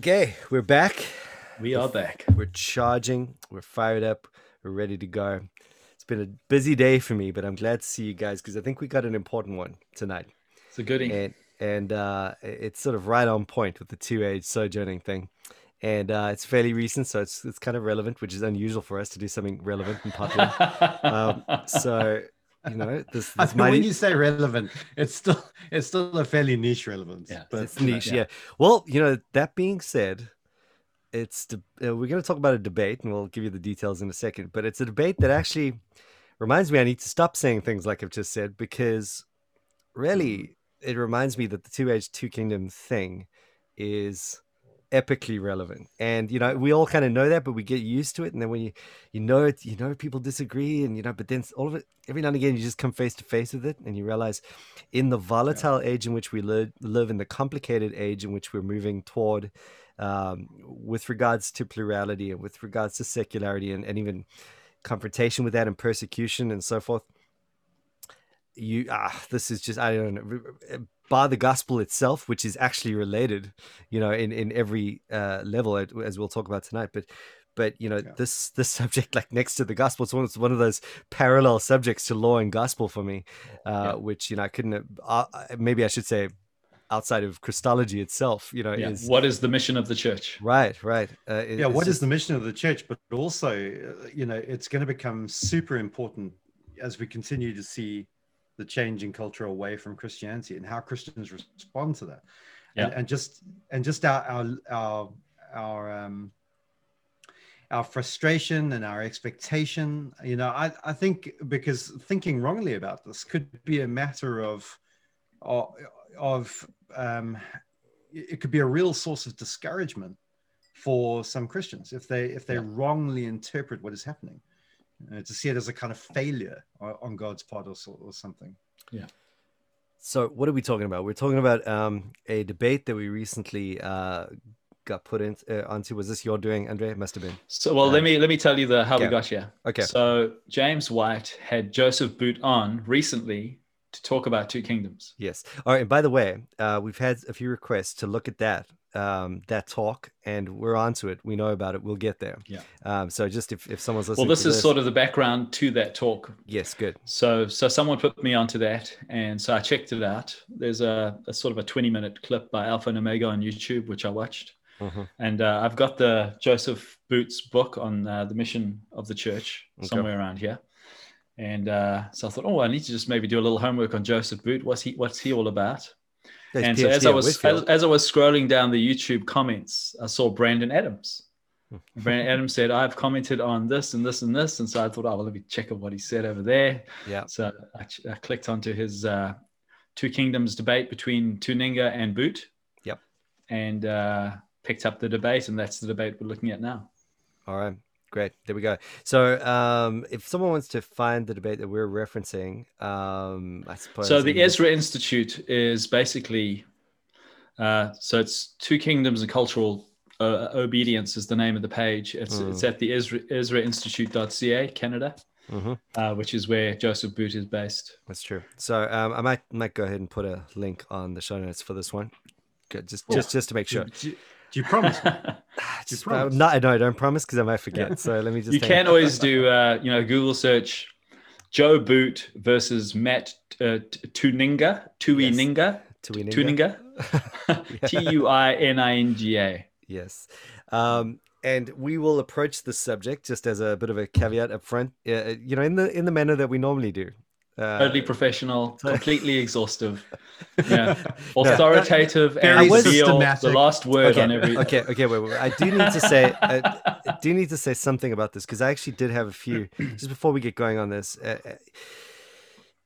Okay, we're back. We are back. We're charging. We're fired up. We're ready to go. It's been a busy day for me, but I'm glad to see you guys because I think we got an important one tonight. It's a goodie. And and uh, it's sort of right on point with the two age sojourning thing. And uh, it's fairly recent, so it's it's kind of relevant, which is unusual for us to do something relevant and popular. um, so you know, this, this mighty... when you say relevant, it's still it's still a fairly niche relevance. Yeah, but it's niche. Yeah. yeah. Well, you know, that being said, it's de- uh, we're going to talk about a debate, and we'll give you the details in a second. But it's a debate that actually reminds me I need to stop saying things like I've just said because really mm. it reminds me that the two age two kingdom thing is epically relevant and you know we all kind of know that but we get used to it and then when you you know it you know people disagree and you know but then all of it every now and again you just come face to face with it and you realize in the volatile yeah. age in which we live live in the complicated age in which we're moving toward um, with regards to plurality and with regards to secularity and, and even confrontation with that and persecution and so forth you ah this is just i don't know by the gospel itself, which is actually related, you know, in in every uh, level, as we'll talk about tonight. But but you know, yeah. this this subject, like next to the gospel, it's one, it's one of those parallel subjects to law and gospel for me, uh, yeah. which you know I couldn't. Uh, maybe I should say outside of Christology itself, you know, yeah. is what is the mission of the church? Right, right. Uh, yeah, what just... is the mission of the church? But also, uh, you know, it's going to become super important as we continue to see the changing culture away from Christianity and how Christians respond to that. Yeah. And, and just and just our our our, our um our frustration and our expectation you know I, I think because thinking wrongly about this could be a matter of of, of um, it could be a real source of discouragement for some christians if they if they yeah. wrongly interpret what is happening uh, to see it as a kind of failure on God's part or, or something. Yeah. So, what are we talking about? We're talking about um, a debate that we recently uh, got put in, uh, onto. Was this your doing, Andre? It must have been. So, well, let me let me tell you the how yeah. we got here. Okay. So, James White had Joseph Boot on recently to talk about two kingdoms. Yes. All right. And by the way, uh, we've had a few requests to look at that um, that talk, and we're onto it. We know about it. We'll get there. Yeah. Um, so just if, if someone's listening, well, this is this, sort of the background to that talk. Yes, good. So so someone put me onto that, and so I checked it out. There's a, a sort of a 20 minute clip by Alpha and Omega on YouTube, which I watched. Mm-hmm. And uh, I've got the Joseph Boots book on uh, the mission of the church okay. somewhere around here. And uh, so I thought, oh, I need to just maybe do a little homework on Joseph Boot. What's he What's he all about? And so as I was as, as, I was scrolling down the YouTube comments, I saw Brandon Adams. Brandon Adams said, "I've commented on this and this and this," and so I thought, "Oh, well, let me check out what he said over there." Yeah. So I, I clicked onto his uh, Two Kingdoms debate between Tuininga and Boot. Yep. And uh, picked up the debate, and that's the debate we're looking at now. All right. Great. There we go. So, um, if someone wants to find the debate that we're referencing, um, I suppose. So, the Ezra Institute is basically, uh, so it's Two Kingdoms and Cultural uh, Obedience is the name of the page. It's, mm. it's at the Ezra, EzraInstitute.ca, Canada. Mm-hmm. Uh, which is where Joseph Boot is based. That's true. So um, I might might go ahead and put a link on the show notes for this one, Good. just just just to make sure. Do you promise? do you promise? no, I don't promise because I might forget. So let me just. You can always do, uh, you know, Google search Joe Boot versus Matt uh, Tuininga, Tuininga, Tuininga, T U I N I N G A. Yes. Um, and we will approach the subject just as a bit of a caveat up front, uh, you know, in the in the manner that we normally do. Uh, totally professional, completely exhaustive, yeah, authoritative, no, and feel the last word okay, on every. Okay, okay, wait, wait. I do need to say, I, I do need to say something about this because I actually did have a few just before we get going on this. Uh, uh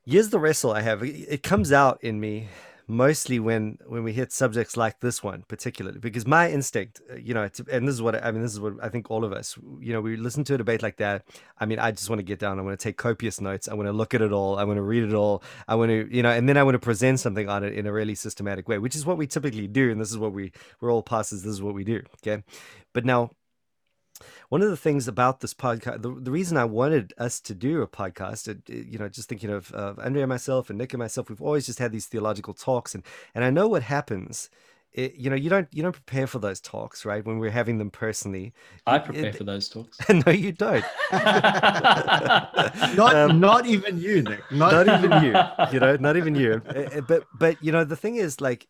here's the wrestle I have. It comes out in me mostly when when we hit subjects like this one particularly because my instinct uh, you know to, and this is what i mean this is what i think all of us you know we listen to a debate like that. I mean i just want to get down. I want to take copious notes. I want to look at it all. I want to read it all. I want to you know and then i want to present something on it in a really systematic way which is what we typically do and this is what we we're all pastors this is what we do okay? But now one of the things about this podcast, the, the reason I wanted us to do a podcast, it, it, you know, just thinking of, of Andrea and myself and Nick and myself, we've always just had these theological talks, and and I know what happens it, you know, you don't you don't prepare for those talks, right? When we're having them personally, I prepare it, for those talks. no, you don't. not um, not even you, Nick. Not, not even you. You know, not even you. Eh, eh, but but you know, the thing is, like,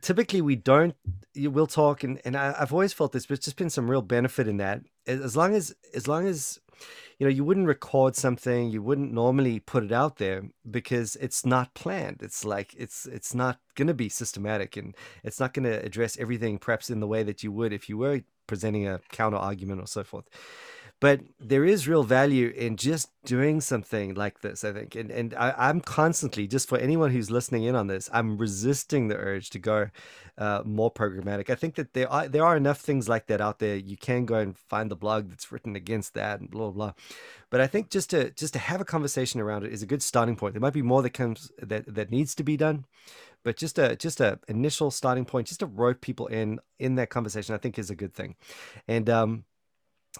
typically we don't you will talk and, and I, have always felt this but it's just been some real benefit in that as long as as long as you know you wouldn't record something you wouldn't normally put it out there because it's not planned. It's like it's it's not going to be systematic and it's not going to address everything perhaps in the way that you would if you were presenting a counter argument or so forth but there is real value in just doing something like this i think. And and I, am constantly just for anyone who's listening in on this i'm resisting the urge to go uh, more programmatic. I think that there are there are enough things like that out there. You can go and find the blog that's written against that and blah blah. But i think just to just to have a conversation around it is a good starting point. There might be more that comes that that needs to be done but just a just a initial starting point just to rope people in in that conversation i think is a good thing. And um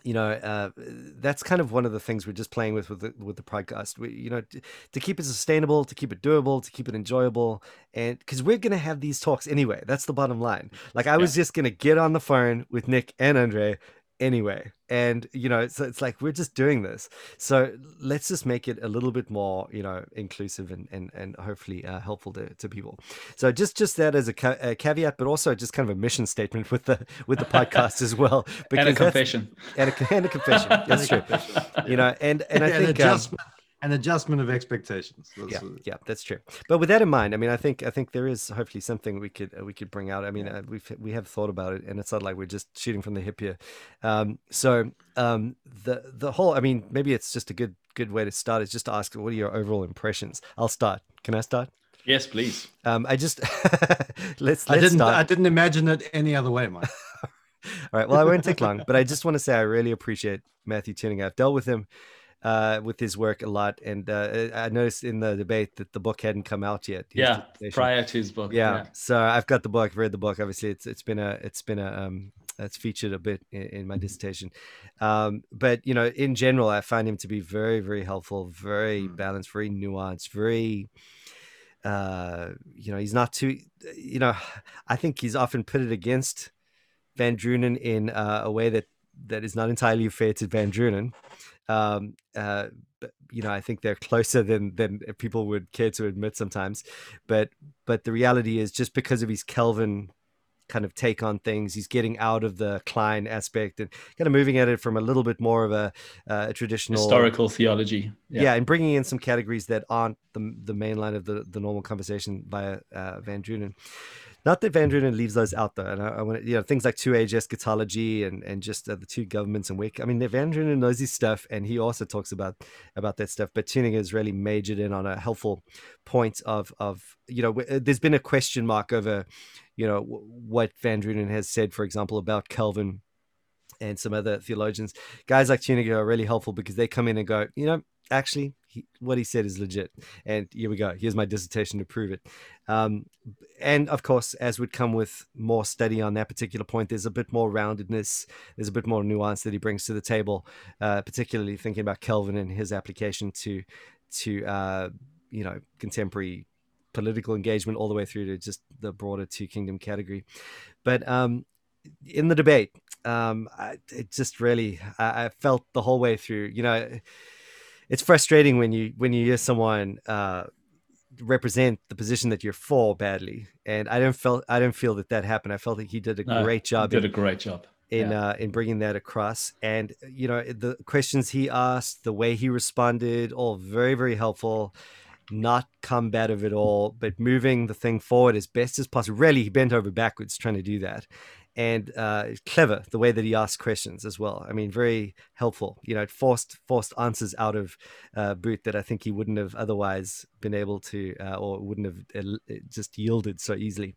you know uh, that's kind of one of the things we're just playing with with the, with the podcast. We, you know to, to, keep it sustainable to keep it doable to keep it enjoyable and because we're gonna have these talks anyway. That's the bottom line. Like i was just gonna get on the phone with nick and andre anyway and you know so it's like we're just doing this. So let's just make it a little bit more you know inclusive and and, and hopefully uh, helpful to, to people. So just just that as a, ca- a, caveat but also just kind of a mission statement with the with the podcast as well because and a confession. And a, and a confession. That's true. You know and and i and think um, an adjustment of expectations. That's yeah, yeah, that's true. But with that in mind, I mean, I think I think there is hopefully something we could uh, we could bring out. I mean, yeah. uh, we've we have thought about it, and it's not like we're just shooting from the hip here. Um, so um, the the whole, I mean, maybe it's just a good good way to start is just to ask, what are your overall impressions? I'll start. Can I start? Yes, please. Um, I just let's, let's. I didn't. Start. I didn't imagine it any other way, Mike. All right. Well, I won't take long, but I just want to say I really appreciate Matthew Tuning. I've dealt with him uh, with his work a lot. And uh, I noticed in the debate that the book hadn't come out yet. Yeah, prior to his book. Yeah. yeah. so I've got the book, read the book. Obviously, it's it's been a it's been a um, it's featured a bit in, in my dissertation. Um, but you know, in general, I find him to be very very helpful, very mm. balanced, very nuanced, very uh you know he's not too you know i think he's often pitted against van drunen in uh, a way that that is not entirely fair to van drunen um, uh, you know, I think they're closer than than people would care to admit sometimes. But but the reality is, just because of his Calvin kind of take on things, he's getting out of the Kline aspect and kind of moving at it from a little bit more of a, uh, a traditional historical theology. Yeah. yeah. and bringing in some categories that aren't the the main line of the the normal conversation by uh, Van Drunen. Not that Van Drunen leaves those out though, and I, I want you know things like two age eschatology and and just uh, the two governments and Wick. I mean, Van Drunen knows his stuff, and he also talks about about that stuff. But Tuning has really majored in on a helpful point of of you know uh, there's been a question mark over you know what Van Drunen has said, for example, about Calvin and some other theologians. Guys like Tuning are really helpful because they come in and go, you know, actually he, what he said is legit. And here we go. Here's my dissertation to prove it. Um, and of course as would come with more study on that particular point there's a bit more roundedness. There's a bit more nuance that he brings to the table uh, particularly thinking about calvin and his application to to uh, you know contemporary political engagement all the way through to just the broader two kingdom category. But um, in the debate um, I, it just really I, I felt the whole way through. You know it's frustrating when you when you hear someone uh, represent the position that you're for badly, and I don't feel I don't feel that that happened. I felt that he did a no, great job. Did in, a great job in yeah. uh, in bringing that across, and you know the questions he asked, the way he responded, all very very helpful. Not combative at all, but moving the thing forward as best as possible. Really, he bent over backwards trying to do that and uh, clever the way that he asked questions as well. I mean, very helpful. You know, forced forced answers out of uh, Boot that I think he wouldn't have otherwise been able to, uh, or wouldn't have uh, just yielded so easily.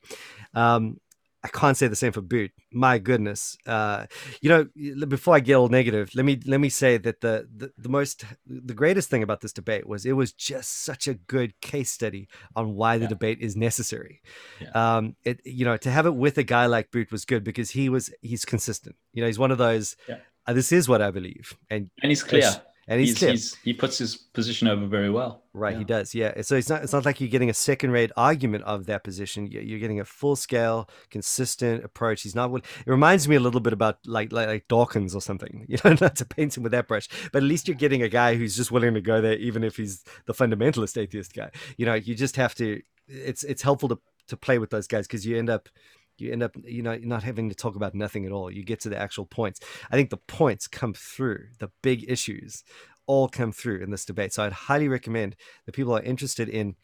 Um, I can't say the same for Boot. My goodness, uh, you know. Before I get all negative, let me let me say that the, the the most the greatest thing about this debate was it was just such a good case study on why the yeah. debate is necessary. Yeah. Um, it you know to have it with a guy like Boot was good because he was he's consistent. You know, he's one of those. Yeah. Uh, this is what I believe, and and he's clear. And he's, he's, he's he puts his position over very well. Right, Yeah. he does. Yeah. So it's not it's not like you're getting a second rate argument of that position. You- You're getting a full scale, consistent approach. He's not. It reminds me a little bit about like like, like Dawkins or something. You know, not to paint him with that brush, but at least you're getting a guy who's just willing to go there, even if he's the fundamentalist atheist guy. You know, you just have to. It's it's helpful to to play with those guys because you end up you end up you know not having to talk about nothing at all. You get to the actual points. I think the points come through. The big issues all come through in this debate. So i'd highly recommend that people are interested in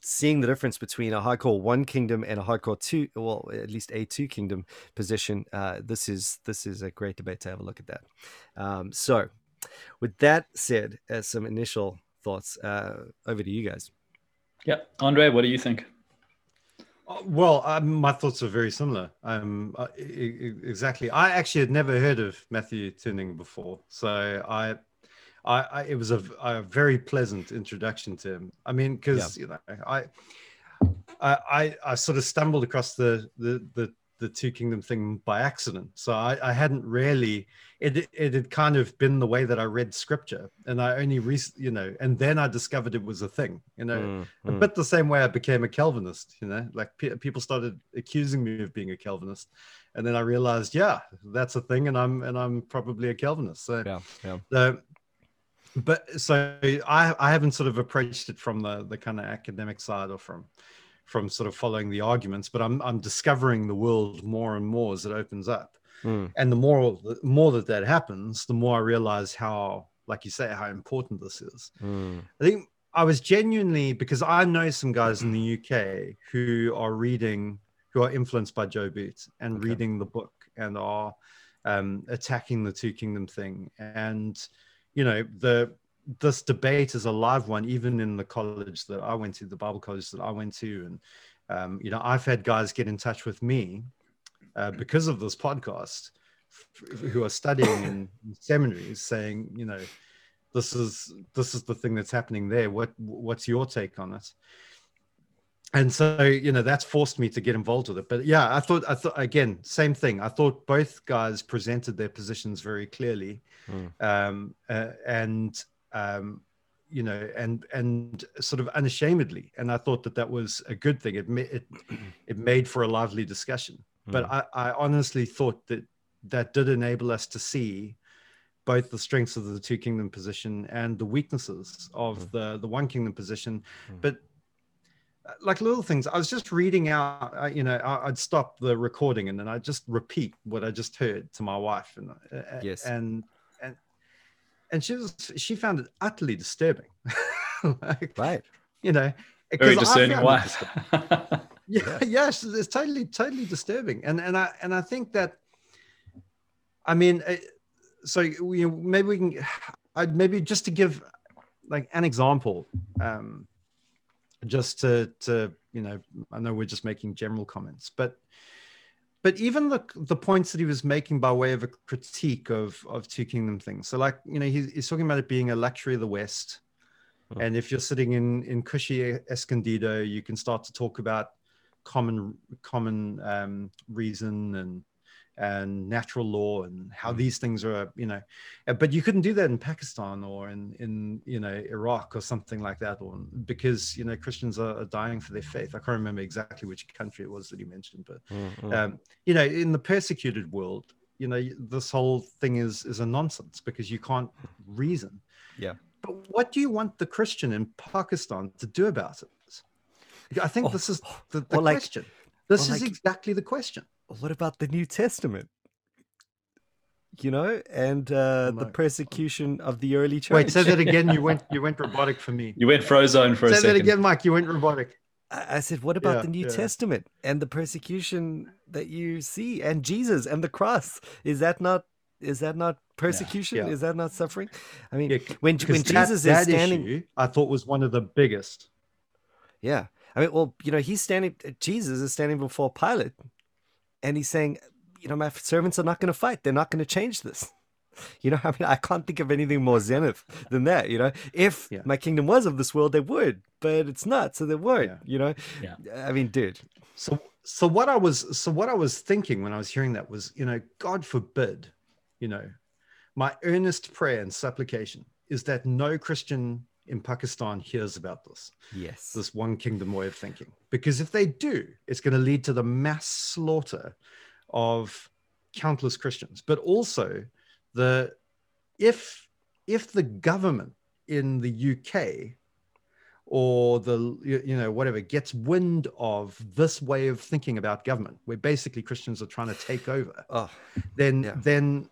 seeing the difference between a hardcore one kingdom and a hardcore two well at least a two kingdom position. Uh, this is this is a great debate to have a look at that. Um, so with that said as some initial thoughts uh, over to you guys. Yeah, Andre, what do you think? Uh, Well, um, my thoughts are very similar. Um, uh, e- e- exactly. I actually had never heard of Matthew Tuning before, so I, I, I it was a, a very pleasant introduction to him. I mean, because you know, I, I, I, I sort of stumbled across the the the the two kingdom thing by accident. So I, I hadn't really it it had kind of been the way that I read scripture, and I only rec- you know, and then I discovered it was a thing. You know, Mm, a mm. bit the same way I became a Calvinist, you know, like pe- people started accusing me of being a Calvinist, and then I realized, yeah, that's a thing, and I'm and I'm probably a Calvinist. So, yeah yeah the, but so I I haven't sort of approached it from the the kind of academic side or from from sort of following the arguments, but I'm I'm discovering the world more and more as it opens up, Mm, and the more the more that that happens, the more I realize how, like you say, how important this is. mm, I think I was genuinely because I know some guys in the UK who are reading, who are influenced by Joe Boots and Okay. reading the book and are um, attacking the two kingdom thing. And you know, the this debate is a live one, even in the college that I went to, the Bible college that I went to, and um, you know, I've had guys get in touch with me uh, because of this podcast f- who are studying in seminaries saying, you know, this is this is the thing that's happening there. What what's your take on it? And so you know that's forced me to get involved with it. But yeah i thought i thought again same thing. I thought both guys presented their positions very clearly. Mm. um uh, and um you know and and sort of unashamedly and i thought that that was a good thing it ma- it, it made for a lively discussion but mm. I, I honestly thought that that did enable us to see both the strengths of the two kingdom position and the weaknesses of Mm. the the one kingdom position Mm. but uh, like little things i was just reading out uh, you know I, i'd stop the recording and then i'd just repeat what i just heard to my wife and uh, Yes. and and and she was she found it utterly disturbing. Like, right. you know Very 'cause I discerning found it wife. yeah, yes, it's totally, totally disturbing, and and I and I think that, I mean, uh, so we maybe we can, I maybe just to give like an example, um, just to to you know, I know we're just making general comments, but but even the the points that he was making by way of a critique of of two kingdom things. So like you know, he's, he's talking about it being a luxury of the West. Hmm. And if you're sitting in in cushy Escondido, you can start to talk about common common um, reason and and natural law and how Mm. these things are you know uh, but you couldn't do that in pakistan or in in you know iraq or something like that or because you know christians are, are dying for their faith i can't remember exactly which country it was that he mentioned but Mm, mm. um, you know in the persecuted world you know this whole thing is is a nonsense because you can't reason Yeah. but what do you want the christian in pakistan to do about it i think Oh, this is the, the or like- question this is like- exactly the question what about the New Testament? You know, and uh, the persecution of the early church. wait say that again you went you went robotic for me you went frozone for a second. say that again mike you went robotic I I said, what about Yeah, the New yeah. Testament and the persecution that you see, and Jesus and the cross? Is that not? Is that not persecution? yeah. Is that not suffering? I mean, Yeah, when when that- Jesus that is standing, issue, i thought was one of the biggest yeah. I mean, well, you know, he's standing. Jesus is standing before Pilate, and he's saying, you know, my servants are not going to fight. They're not going to change this. You know, I mean, I can't think of anything more zenith than that. You know, if Yeah. my kingdom was of this world, they would, but it's not, so they won't. Yeah. You know, Yeah. I mean, dude, So so what I was so what I was thinking when I was hearing that was, you know, God forbid, you know, my earnest prayer and supplication is that no Christian in Pakistan hears about this. Yes. This one kingdom way of thinking. Because if they do, it's going to lead to the mass slaughter of countless Christians. But also the if if the government in the UK or the you know whatever gets wind of this way of thinking about government where basically christians are trying to take over Oh, then Yeah. then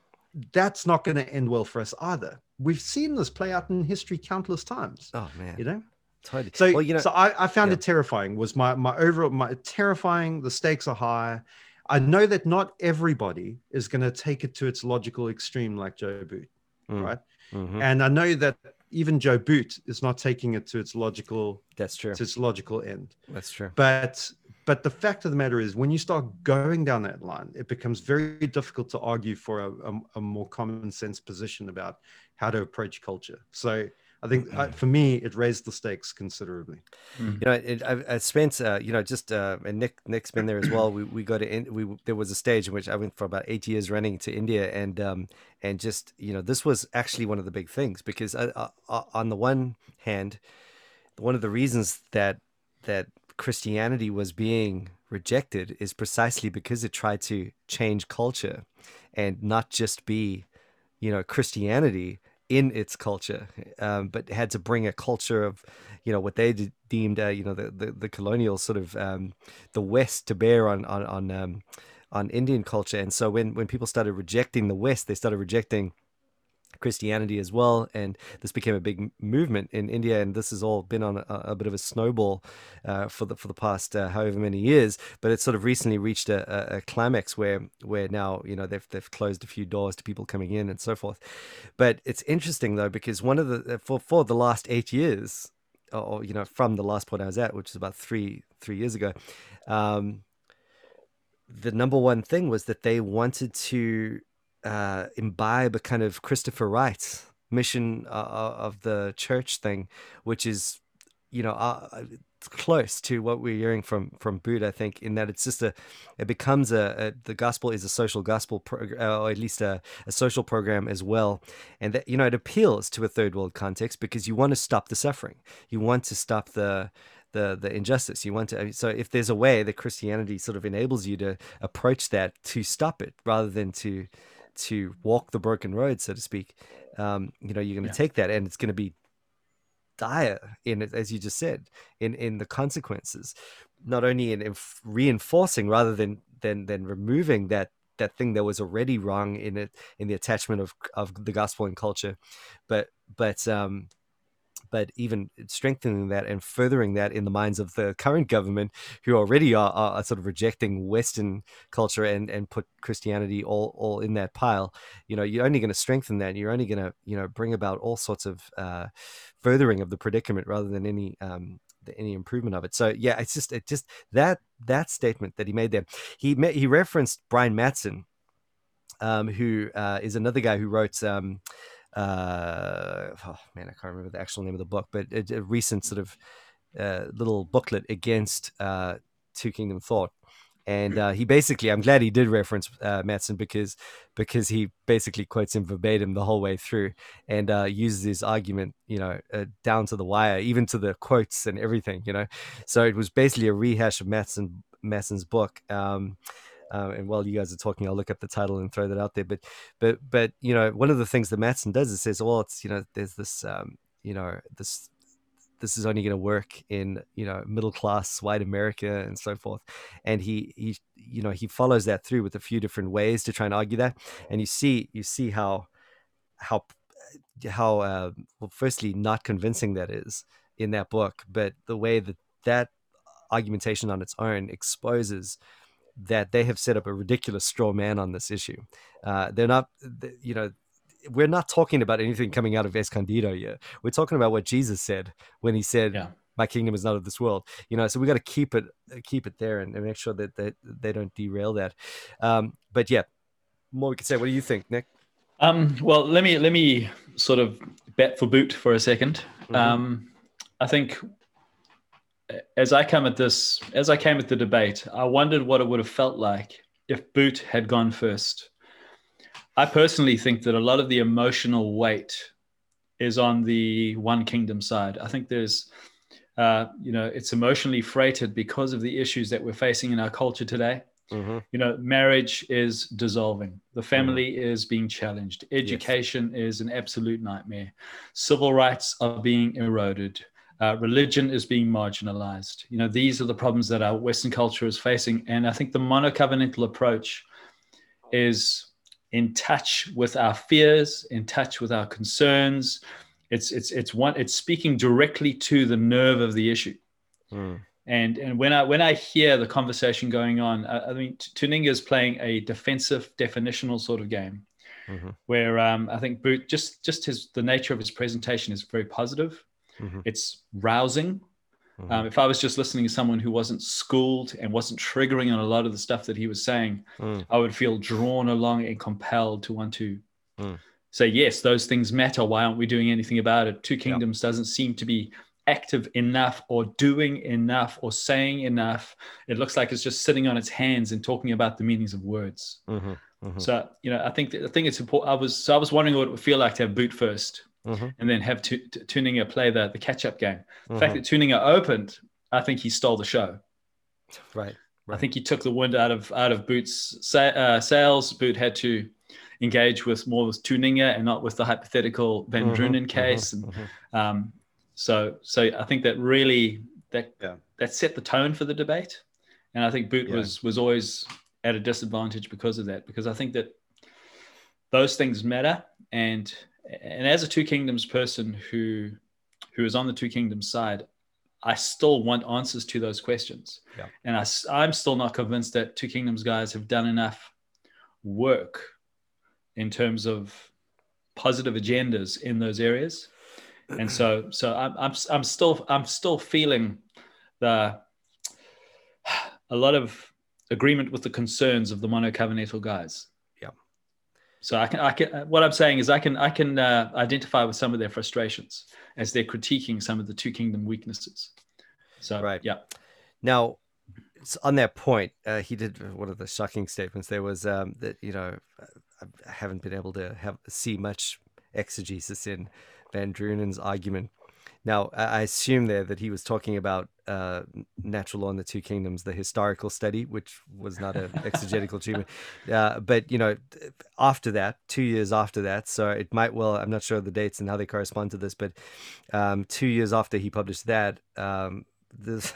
that's not going to end well for us either we've seen this play out in history countless times oh man. you know Totally. so well, you know, so I, I found yeah. it terrifying was my my overall my terrifying the stakes are high i know that not everybody is going to take it to its logical extreme like joe boot Mm. right mhm, and i know that even joe boot is not taking it to its logical that's true. to its logical end That's true. but but the fact of the matter is when you start going down that line it becomes very difficult to argue for a, a, a more common sense position about how to approach culture. So i think uh, for me it raised the stakes considerably. You know it, I, I spent uh, you know just uh, and nick nick's been there as well. We, we go to in, we there was a stage in which i went for about eight years running to india and um and just you know this was actually one of the big things because uh, uh, uh, on the one hand one of the reasons that that christianity was being rejected is precisely because it tried to change culture and not just be you know christianity in its culture um, but had to bring a culture of you know what they de- deemed uh, you know the, the the colonial sort of um, the west to bear on on on um, on indian culture. And so when when people started rejecting the west they started rejecting Christianity as well, and this became a big movement in India. And this has all been on a, a bit of a snowball uh, for the for the past uh, however many years. But it's sort of recently reached a, a, a climax where where now you know they've they've closed a few doors to people coming in and so forth. But it's interesting though because one of the for for the last eight years, or you know from the last point I was at, which is about three three years ago. Um, the number one thing was that they wanted to uh, imbibe a kind of Christopher Wright mission uh, of the church thing, which is, you know, uh, close to what we're hearing from from Boot. I think in that it's just a, it becomes a, a the gospel is a social gospel uh, or at least a, a social program as well, and that you know it appeals to a third world context because you want to stop the suffering, you want to stop the the the injustice you want to so if there's a way that christianity sort of enables you to approach that to stop it rather than to to walk the broken road so to speak um you know you're going to Yeah. take that and it's going to be dire in it as you just said in in the consequences not only in, in reinforcing rather than than than removing that that thing that was already wrong in it in the attachment of of the gospel and culture but but um but even strengthening that and furthering that in the minds of the current government who already are, are, sort of rejecting western culture and and put christianity all all in that pile you know you're only going to strengthen that. You're only going to you know bring about all sorts of uh furthering of the predicament rather than any um any improvement of it. So yeah it's just it just that that statement that he made there he met, he referenced brian mattson um who uh is another guy who wrote um uh oh man i can't remember the actual name of the book but a, a recent sort of uh, little booklet against uh two kingdom thought. And uh, he basically i'm glad he did reference uh, mattson because because he basically quotes him verbatim the whole way through and uh, uses his argument you know uh, down to the wire even to the quotes and everything you know. So it was basically a rehash of mattson mattson's book. Um uh, and while you guys are talking, I'll look up the title and throw that out there. But, but, but you know, one of the things that Mattson does is says, well, it's you know, there's this, um, you know, this, this is only going to work in you know middle class white America and so forth. And he, he, you know, he follows that through with a few different ways to try and argue that. And you see, you see how, how, how, uh, well, firstly, not convincing that is in that book, but the way that that argumentation on its own exposes that they have set up a ridiculous straw man on this issue. Uh, they're not, you know, we're not talking about anything coming out of Escondido yet. We're talking about what Jesus said when he said, Yeah. "My kingdom is not of this world." You know, so we got to keep it, keep it there, and, and make sure that they, they don't derail that. Um, but yeah, more we could say. What do you think, Nick? Um, well, let me let me sort of bet for boot for a 2nd Mhm. Um, I think as I come at this, as I came at the debate, I wondered what it would have felt like if Boot had gone first. I personally think that a lot of the emotional weight is on the one kingdom side. I think there's, uh, you know, it's emotionally freighted because of the issues that we're facing in our culture today. Mm-hmm. You know, marriage is dissolving. The family mm-hmm. is being challenged. Education yes. is an absolute nightmare. Civil rights are being eroded. Uh, religion is being marginalized. You know, these are the problems that our Western culture is facing. And I think the monocovenantal approach is in touch with our fears, in touch with our concerns. It's it's it's one it's speaking directly to the nerve of the issue. Mm. And and when I when I hear the conversation going on, I, I mean Tuininga is playing a defensive definitional sort of game, mm-hmm. where um, I think Boot just just his the nature of his presentation is very positive. Mm-hmm. It's rousing. Mm-hmm. Um, if I was just listening to someone who wasn't schooled and wasn't triggering on a lot of the stuff that he was saying, mm. I would feel drawn along and compelled to want to mm. say, yes, those things matter. Why aren't we doing anything about it? Two Kingdoms doesn't seem to be active enough or doing enough or saying enough. It looks like it's just sitting on its hands and talking about the meanings of words. Mm-hmm, mm-hmm. So you know, I think I think it's important. I was so I was wondering what it would feel like to have boot 1st mm-hmm. and then have t- t- Tuininga play the the catch up game. The fact mm-hmm. that Tuininga opened, I think he stole the show. Right. right. I think he took the wind out of out of Boot's sa- uh, sails. Boot had to engage with more with Tuininga and not with the hypothetical Van mm-hmm, Drunen case. And um, so so I think that really that yeah. that set the tone for the debate, and I think Boot yeah. was was always at a disadvantage because of that. Because I think that those things matter, and and as a Two Kingdoms person who who is on the Two Kingdoms side, I still want answers to those questions. Yeah. And I, I'm still not convinced that Two Kingdoms guys have done enough work in terms of positive agendas in those areas and so so I'm, I'm i'm still i'm still feeling the a lot of agreement with the concerns of the monocovenantal guys so i can i can what i'm saying is i can i can uh, identify with some of their frustrations as they're critiquing some of the two kingdom weaknesses so right yeah now on that point, uh, he did one of the shocking statements. There was um, that you know I haven't been able to have see much exegesis in Van Drunen's argument. Now, I assume there that he was talking about uh, natural law in the two kingdoms, the historical study, which was not an exegetical achievement. Uh, but you know, after that, two years after that, so it might well, I'm not sure the dates and how they correspond to this, but um, two years after he published that, um, this,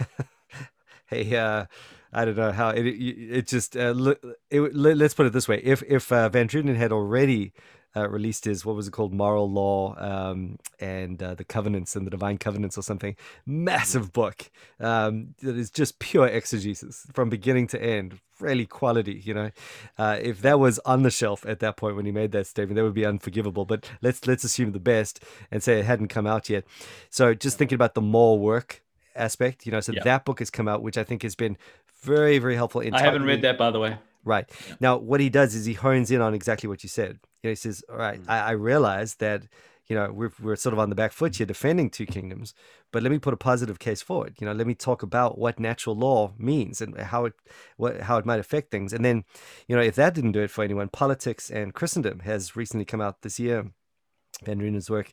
hey, uh, I don't know how it it, it just uh, it, let's put it this way: if if uh, Van Drunen had already uh, released his what was it called? Moral law um, and uh, the covenants and the divine covenants or something. Massive book um, that is just pure exegesis from beginning to end. Really quality you know? Uh, if that was on the shelf at that point when he made that statement that would be unforgivable but let's let's assume the best and say it hadn't come out yet. So just thinking about the more work aspect you know so that book has come out which i think has been very very helpful in i haven't read that by the way Right. Yeah. Now, what he does is he hones in on exactly what you said. You know, he says, All right, mm-hmm. I, I realize that, you know, we're, we're sort of on the back foot here defending two kingdoms, but let me put a positive case forward. You know, let me talk about what natural law means and how it what how it might affect things. And then, you know, if that didn't do it for anyone, Politics and Christendom has recently come out this year. Van Drunen's work,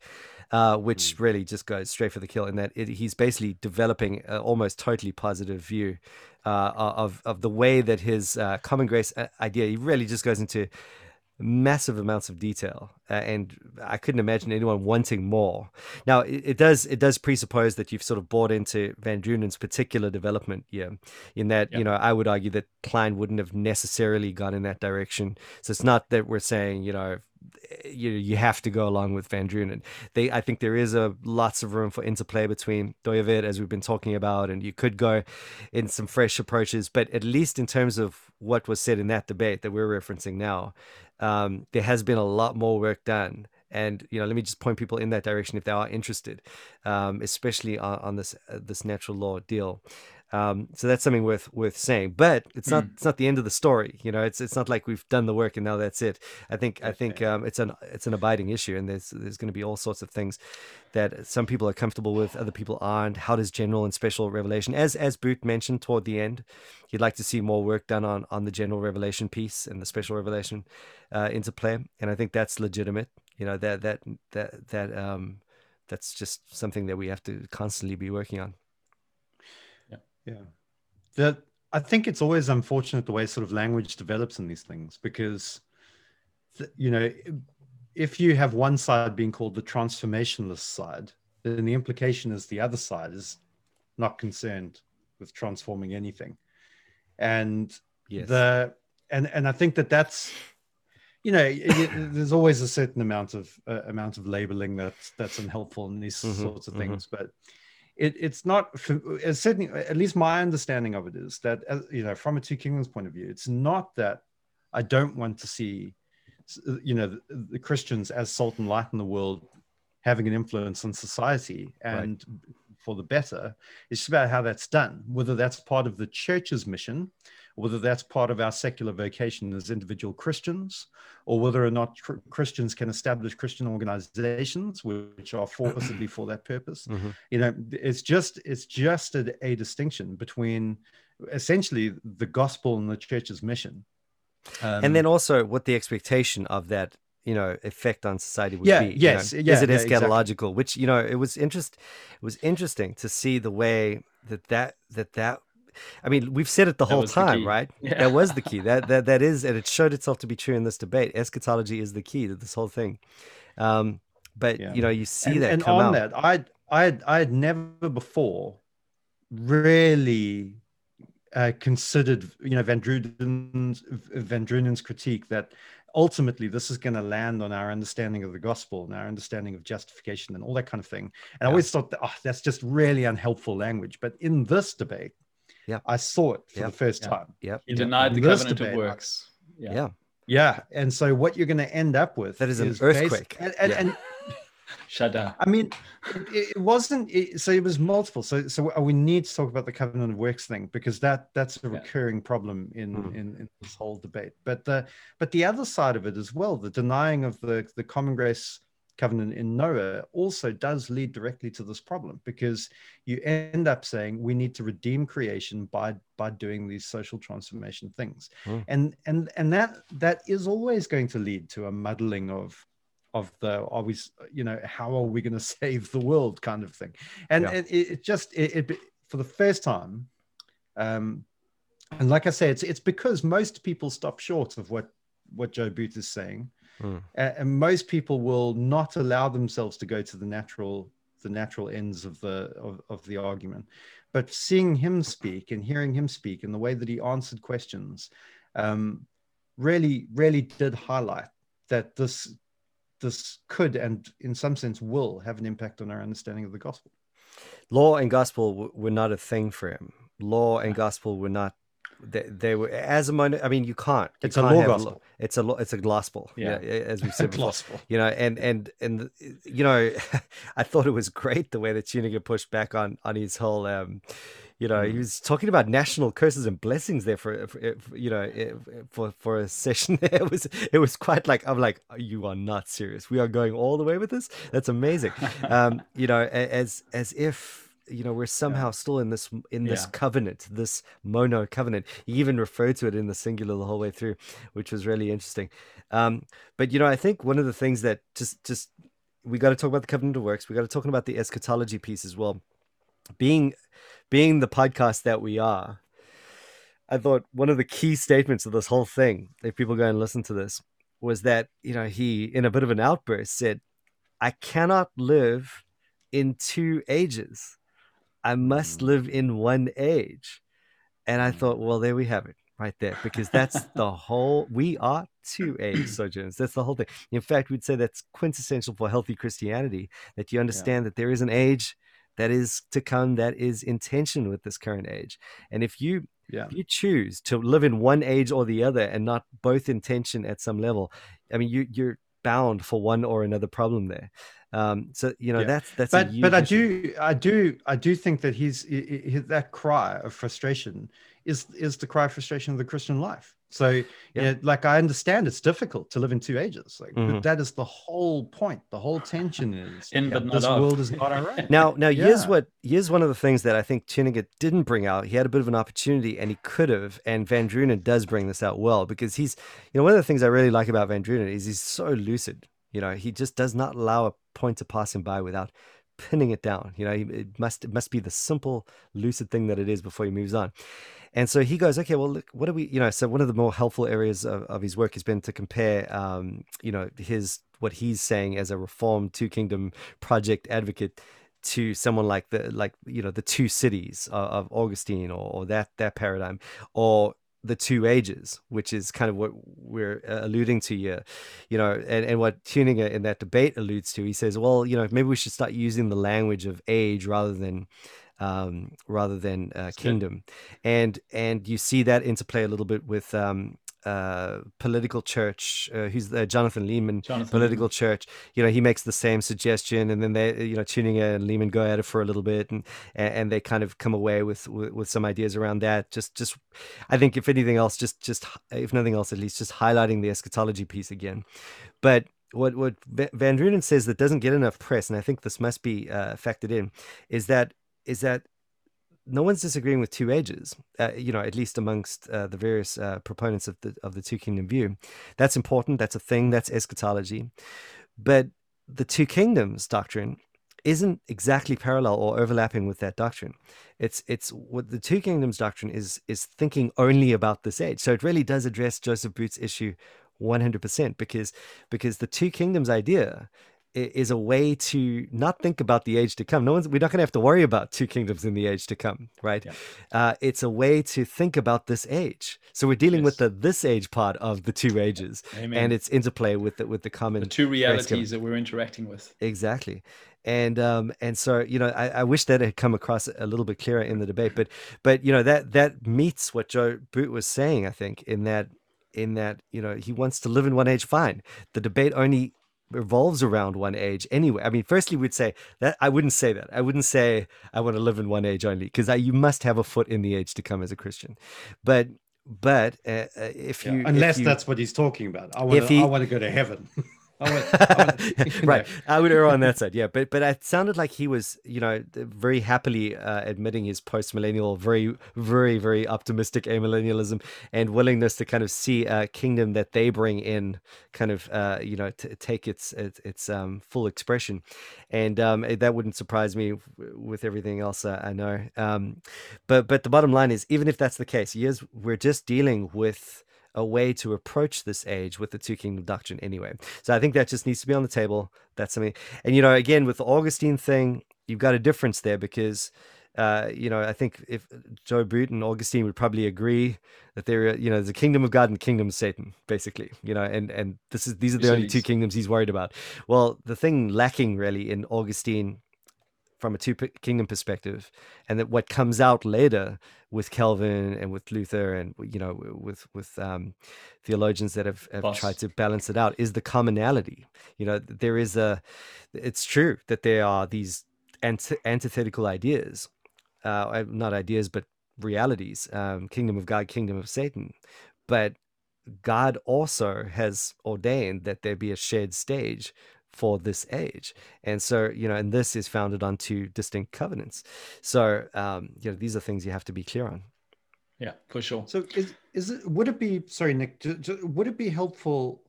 uh, which mm. really just goes straight for the kill in that it, he's basically developing an almost totally positive view uh, of of the way that his uh, common grace uh, idea. He really just goes into massive amounts of detail, uh, and I couldn't imagine anyone wanting more. Now, it, it, does it does presuppose that you've sort of bought into Van Drunen's particular development, yeah. In that, you know, I would argue that Kline wouldn't have necessarily gone in that direction. So it's not that we're saying, you know, you you have to go along with Van Drunen. They I think there is a lots of room for interplay between Dooyeweerd as we've been talking about, and you could go in some fresh approaches. But at least in terms of what was said in that debate that we're referencing now, um, there has been a lot more work done. And you know, let me just point people in that direction if they are interested, um, especially on, on this uh, this natural law deal. Um, so that's something worth worth saying. But it's not Mm. it's not the end of the story. You know, it's it's not like we've done the work and now that's it. I think I think um, it's an it's an abiding issue, and there's there's going to be all sorts of things that some people are comfortable with, other people aren't. How does general and special revelation, as as Boot mentioned toward the end, he'd like to see more work done on on the general revelation piece and the special revelation uh, interplay, and I think that's legitimate. You know that that that that um that's just something that we have to constantly be working on. Yeah. That I think it's always unfortunate the way sort of language develops in these things because, you know, if you have one side being called the transformationalist side, then the implication is the other side is not concerned with transforming anything. And Yes. the and and I think that that's you know there's always a certain amount of uh, amount of labeling that's that's unhelpful in these Mhm, sorts of mhm. things but it, it's not for, it's certainly uh, at least my understanding of it is that uh, you know from a two kingdoms point of view it's not that i don't want to see uh, you know the, the christians as salt and light in the world having an influence on society Right. and for the better it's just about how that's done whether that's part of the church's mission whether that's part of our secular vocation as individual Christians, or whether or not cr- Christians can establish Christian organizations which are forcibly for that purpose. Mhm. You know, it's just it's just a, a distinction between essentially the gospel and the church's mission. Um, and then also what the expectation of that you know effect on society would Yeah, be you yes, know? yeah, is it yeah, exactly. eschatological which you know it was interest it was interesting to see the way that that that that i mean we've said it the That whole was the time right Yeah. that was the key that that that is and it showed itself to be true in this debate eschatology is the key to this whole thing um but Yeah. you know you see and, that and come on out that, I I I had never before really uh, considered, you know, Van Drunen's Van Drunen's critique that ultimately this is going to land on our understanding of the gospel and our understanding of justification and all that kind of thing. And I always thought that oh, that's just really unhelpful language. But in this debate, Yeah. I saw it for Yeah. the first Yeah. time. yep He denied the covenant of I- works. yeah, Yeah. Yeah, and so what you're going to end up with That is an basi- earthquake. and, and, Yeah. and Shada. I mean, it, it wasn't. It, so it was multiple. So so we need to talk about the covenant of works thing because that that's a Yeah. recurring problem in, Mm. in in this whole debate. But the but the other side of it as well, the denying of the the common grace covenant in Noah also does lead directly to this problem because you end up saying we need to redeem creation by by doing these social transformation things Mm. and and and that that is always going to lead to a muddling of of the are we you know how are we going to save the world kind of thing and Yeah. it, it just it, it for the first time um and like i say it's it's because most people stop short of what what joe booth is saying Mm. And most people will not allow themselves to go to the natural the natural ends of the of, of the argument. But seeing him speak and hearing him speak and the way that he answered questions um, really really did highlight that this this could and in some sense will have an impact on our understanding of the gospel. Law and gospel were not a thing for him. Law and gospel were not they, they were as a mono, i mean you can't you It's a can't law have gospel. it's a law it's a gospel. Yeah, Yeah. as we've said before. Gospel. You know and and and you know i thought it was great the way that Tuininga pushed back on on his whole um you know he Mm. was talking about national curses and blessings there for, for for, you know for for a session there. It was it was quite like i'm like you are not serious. We are going all the way with this? That's amazing. Um you know as as if you know we're somehow still in this in this Yeah. covenant this mono covenant. He even referred to it in the singular the whole way through which was really interesting. Um but you know i think one of the things that just just we got to talk about the covenant of works. We got to talk about the eschatology piece as well. Being being the podcast that we are i thought one of the key statements of this whole thing if people go and listen to this was that you know he in a bit of an outburst said i cannot live in two ages i must live in one age. And i thought well there we have it right there because that's the whole we are two age sojourners. That's the whole thing. In fact we'd say that's quintessential for healthy christianity that you understand that there is an age that is to come that is in tension with this current age. And if you yeah. if you choose to live in one age or the other and not both in tension at some level i mean you you're bound for one or another problem there Um, so you know Yeah. that's that's. but a huge but I issue. do I do I do think that he's i- i- that cry of frustration is is the cry of frustration of the Christian life. So Yeah. yeah, like I understand it's difficult to live in two ages. Like Mhm. but that is the whole point. The whole tension is In but not this of. world is not our own. Now, now here's what here's one of the things that I think Tuininga didn't bring out. He had a bit of an opportunity, and he could have. And Van Drunen does bring this out well because he's, you know, one of the things I really like about Van Drunen is he's so lucid. You know, he just does not allow a point to pass him by without pinning it down. You know, it must it must be the simple, lucid thing that it is before he moves on. And so he goes, okay, well, look, what do we, you know, so one of the more helpful areas of, of his work has been to compare, um, you know, his, what he's saying as a reformed two kingdom project advocate to someone like the, like, you know, the two cities of, of Augustine or, or that, that paradigm, or the two ages, which is kind of what we're uh, alluding to here, you know, and, and what Tuininga in that debate alludes to. He says, well, you know, maybe we should start using the language of age rather than, um, rather than uh, kingdom, and and you see that interplay a little bit with um, uh, political church. Uh, who's the Jonathan Leeman? Jonathan political church you know he makes the same suggestion and then they you know Tuininga and Leeman go at it for a little bit and and they kind of come away with, with with some ideas around that just just i think if anything else just just if nothing else at least just highlighting the eschatology piece again but what what Va- van drunen says that doesn't get enough press and i think this must be uh, factored in is that is that no one's disagreeing with two ages, uh, you know, at least amongst uh, the various uh, proponents of the of the two kingdom view. That's important. That's a thing. That's eschatology. But the two kingdoms doctrine isn't exactly parallel or overlapping with that doctrine. It's it's what the two kingdoms doctrine is is thinking only about this age. So it really does address Joseph Boot's issue 100% because because the two kingdoms idea is a way to not think about the age to come. No one's we're not going to have to worry about two kingdoms in the age to come, right? Yeah. Uh, it's a way to think about this age. So we're dealing with the this age part of the two ages Amen. and its interplay with the with the common the two realities that we're interacting with. Exactly. And um and so you know I, I wish that had come across a little bit clearer in the debate, but but you know that that meets what Joe Boot was saying, I think, in that in that you know he wants to live in one age. Fine, the debate only revolves around one age anyway. I mean, firstly, we'd say that I wouldn't say that. I wouldn't say I want to live in one age only because you must have a foot in the age to come as a Christian. But but uh, uh, if Yeah, you if unless you- that's what he's talking about. I want to he- I want to go to heaven. I want, I want you know. right i would err on that side. Yeah but but it sounded like he was you know very happily uh, admitting his post-millennial very very very optimistic amillennialism and willingness to kind of see a kingdom that they bring in kind of uh, you know to take its its, its um, full expression. And um, that wouldn't surprise me w- with everything else uh, i know. Um, but but the bottom line is even if that's the case yes we're just dealing with a way to approach this age with the two kingdom doctrine anyway. So I think that just needs to be on the table. That's something. And you know, again with the Augustine thing, you've got a difference there because uh, you know, I think if Joe Boot and Augustine would probably agree that there, you know, there's a kingdom of God and the kingdom of Satan, basically, you know, and and this is these are the only two kingdoms he's worried about. Well, the thing lacking really in Augustine, from a two kingdom perspective, and that what comes out later with Calvin and with Luther and you know with with um, theologians that have, have tried to balance it out is the commonality. You know, there is a. It's true that there are these ant- antithetical ideas, uh, uh, not ideas but realities. Um, kingdom of God, kingdom of Satan, but God also has ordained that there be a shared stage for this age. And so, you know, and this is founded on two distinct covenants. So, um, you know, these are things you have to be clear on. Yeah, for sure. So is is it would it be sorry Nick ju- ju- would it be helpful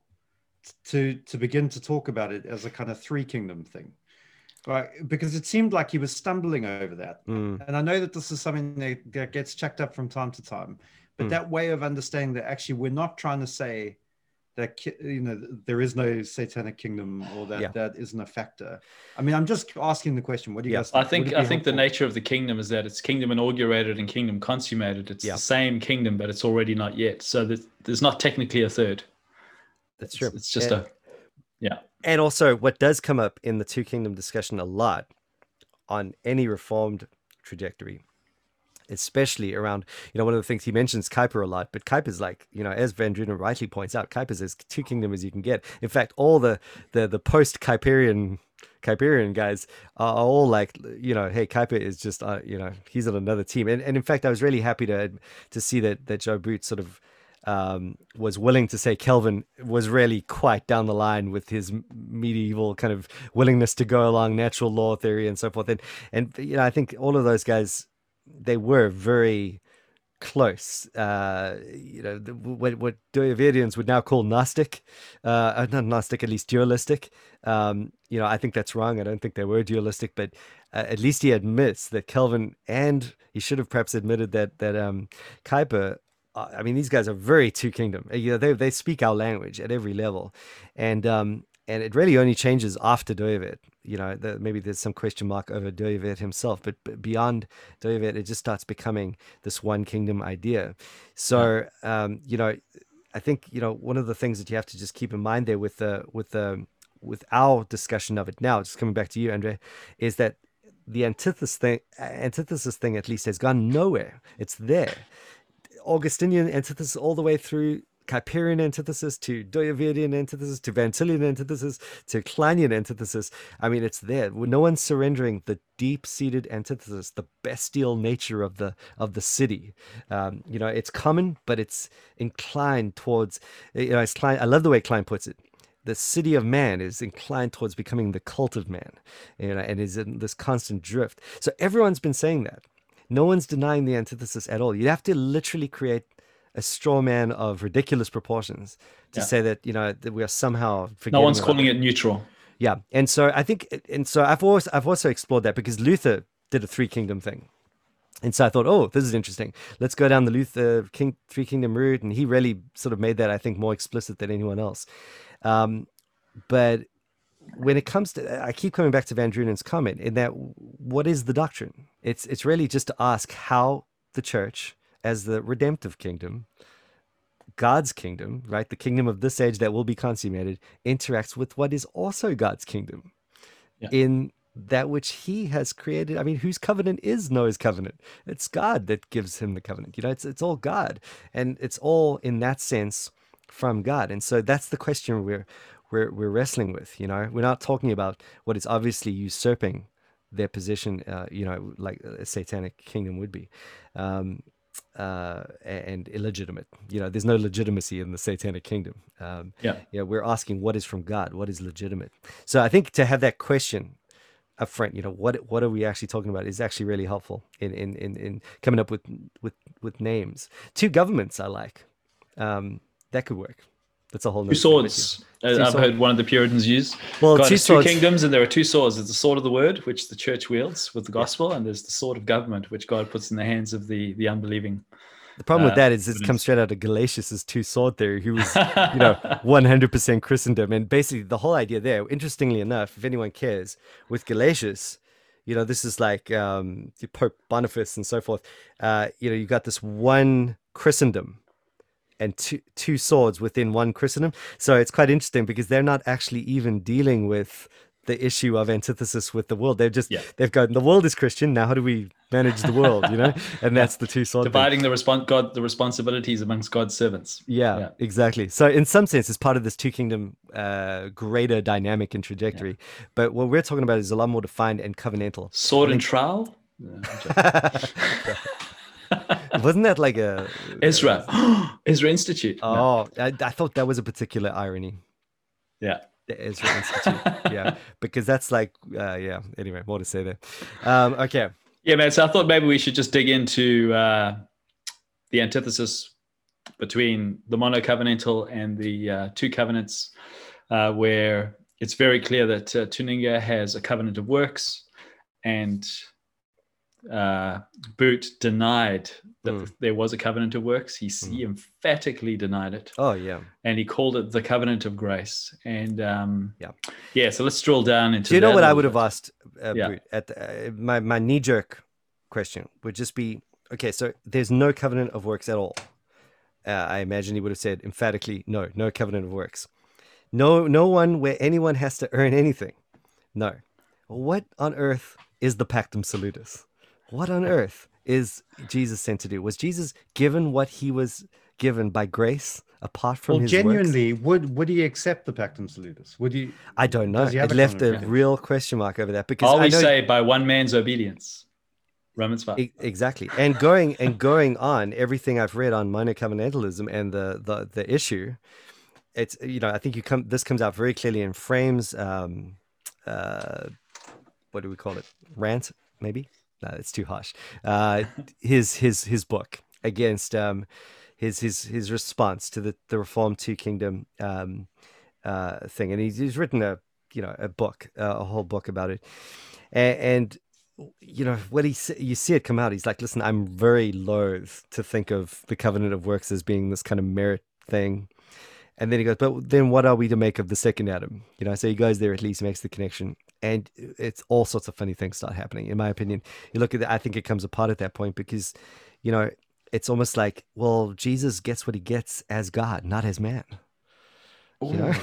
to to begin to talk about it as a kind of three kingdom thing? Right, because it seemed like he was stumbling over that. Mm, And I know that this is something that, that gets checked up from time to time, but Mm. that way of understanding that actually we're not trying to say that you know there is no satanic kingdom or that Yeah. that isn't a factor. I mean, I'm just asking the question. What do you Yeah. guys? I think I think the helpful? nature of the kingdom is that it's kingdom inaugurated and kingdom consummated. It's Yeah. the same kingdom, but it's already not yet. So that there's not technically a third. that's It's- true. It's just and, a yeah. and also, what does come up in the two kingdom discussion a lot on any reformed trajectory, especially around, you know, one of the things he mentions Kuyper a lot, but Kuyper's like, you know, as Van Drunen rightly points out, Kuyper's as two kingdom as you can get. In fact, all the the the post Kuiperian Kuyperian guys are all like, you know, hey, Kuyper is just, uh, you know, he's on another team. And, and in fact, I was really happy to to see that that Joe Boot sort of um, was willing to say Calvin was really quite down the line with his medieval kind of willingness to go along natural law theory and so forth. And and you know, I think all of those guys they were very close. Uh, you know, the, what, what Dooyeweerdians would now call Gnostic, uh, uh, not Gnostic, at least dualistic. Um, you know, I think that's wrong. I don't think they were dualistic, but uh, at least he admits that Calvin and he should have perhaps admitted that that um, Kuyper. Uh, I mean, these guys are very two kingdom. You know, they they speak our language at every level, and um, and it really only changes after Dooyeweerd. You know, the, maybe there's some question mark over Dooyeweerd himself, but, but beyond Dooyeweerd, it just starts becoming this one kingdom idea. So, um, you know, I think you know one of the things that you have to just keep in mind there with the with the with our discussion of it now, just coming back to you, Andre, is that the antithesis thing, antithesis thing at least has gone nowhere. It's there. Augustinian antithesis all the way through Kuyperian antithesis to Dooyeweerdian antithesis to Van Tillian antithesis to Klinean antithesis. I mean, it's there. No one's surrendering the deep-seated antithesis, the bestial nature of the of the city. Um, you know, it's common, but it's inclined towards. You know, Kline. I love the way Kline puts it the city of man is inclined towards becoming the cult of man you know, and is in this constant drift. So everyone's been saying that. No one's denying the antithesis at all. You have to literally create a straw man of ridiculous proportions to yeah. say that you know that we are somehow no one's calling it. it neutral yeah and so i think and so i've always i've also explored that because luther did a three kingdom thing and so I thought, oh, this is interesting. Let's go down the Luther King, Three Kingdom route. And he really sort of made that, I think, more explicit than anyone else. Um, but when it comes to, I keep coming back to Van Drunen's comment in that, what is the doctrine? It's it's really just to ask how the church as the redemptive kingdom, God's kingdom, right? The kingdom of this age that will be consummated interacts with what is also God's kingdom yeah. in that which he has created. I mean, whose covenant is Noah's covenant? It's God that gives him the covenant. You know, it's it's all God. And it's all in that sense from God. And so that's the question we're we're we're wrestling with, you know. We're not talking about what is obviously usurping their position, uh, you know, like a satanic kingdom would be. Um, uh, and illegitimate. You know, there's no legitimacy in the satanic kingdom. Um, yeah. Yeah. We're asking what is from God, what is legitimate. So I think to have that question up front, you know, what what are we actually talking about is actually really helpful in in in, in coming up with with with names. Two governments I like. Um, that could work. That's a whole two swords. Two I've heard one of the Puritans use. Well, God two, two kingdoms, and there are two swords. There's the sword of the word, which the church wields with the gospel, and there's the sword of government, which God puts in the hands of the the unbelieving. The problem uh, with that is it comes straight out of Gelasius's two sword theory, who was, you know, 100% Christendom. And basically, the whole idea there, interestingly enough, if anyone cares, with Gelasius, you know, this is like um, Pope Boniface and so forth. Uh, you know, you got this one Christendom and two two swords within one Christendom. So it's quite interesting because they're not actually even dealing with the issue of antithesis with the world. They've just yeah. they've gone the world is Christian. Now how do we manage the world? You know, and that's the two swords. Dividing the respons- God the responsibilities amongst God's servants. Yeah, yeah, exactly. So in some sense, it's part of this two kingdom uh, greater dynamic and trajectory. Yeah. But what we're talking about is a lot more defined and covenantal. Sword and trowel. Wasn't that like a Ezra Ezra Institute? Oh, no. I, I, thought that was a particular irony. Yeah, the Ezra Institute. yeah, because that's like, uh, yeah. Anyway, more to say there. Um, okay. Yeah, man. So I thought maybe we should just dig into uh, the antithesis between the monocovenantal and the uh, two covenants, uh, where it's very clear that uh, Tuininga has a covenant of works and uh, Boot denied that mm. there was a covenant of works. He, mm. he, emphatically denied it. Oh yeah, and he called it the covenant of grace. And um, yeah, yeah. So let's drill down into. Do you know what I would have asked? Uh, yeah. At the, uh, my my knee jerk question would just be okay. So there's no covenant of works at all. Uh, I imagine he would have said emphatically no, no covenant of works. No, no one where anyone has to earn anything. No. What on earth is the Pactum Salutis? what on earth is Jesus sent to do? Was Jesus given what he was given by grace apart from well, his genuinely, works. would would he accept the Pactum Salutis? Would he? I don't know. Does It left a real question mark over that because All I we know say by one man's obedience. Romans 5. E- exactly and going and going on everything i've read on minor covenantalism and the the, the issue it's you know i think you come this comes out very clearly in Frame's um uh what do we call it rant maybe no it's too harsh. Uh his his his book against um his his his response to the the reform two kingdom um uh thing. And he's, he's written a you know a book uh, a whole book about it. And, and you know what he you see it come out he's like listen i'm very loath to think of the covenant of works as being this kind of merit thing and then he goes but then what are we to make of the second adam? You know so he goes there at least makes the connection. And it's all sorts of funny things start happening in my opinion. You look at it i think it comes apart at that point because you know it's almost like well jesus gets what he gets as god not as man. You know?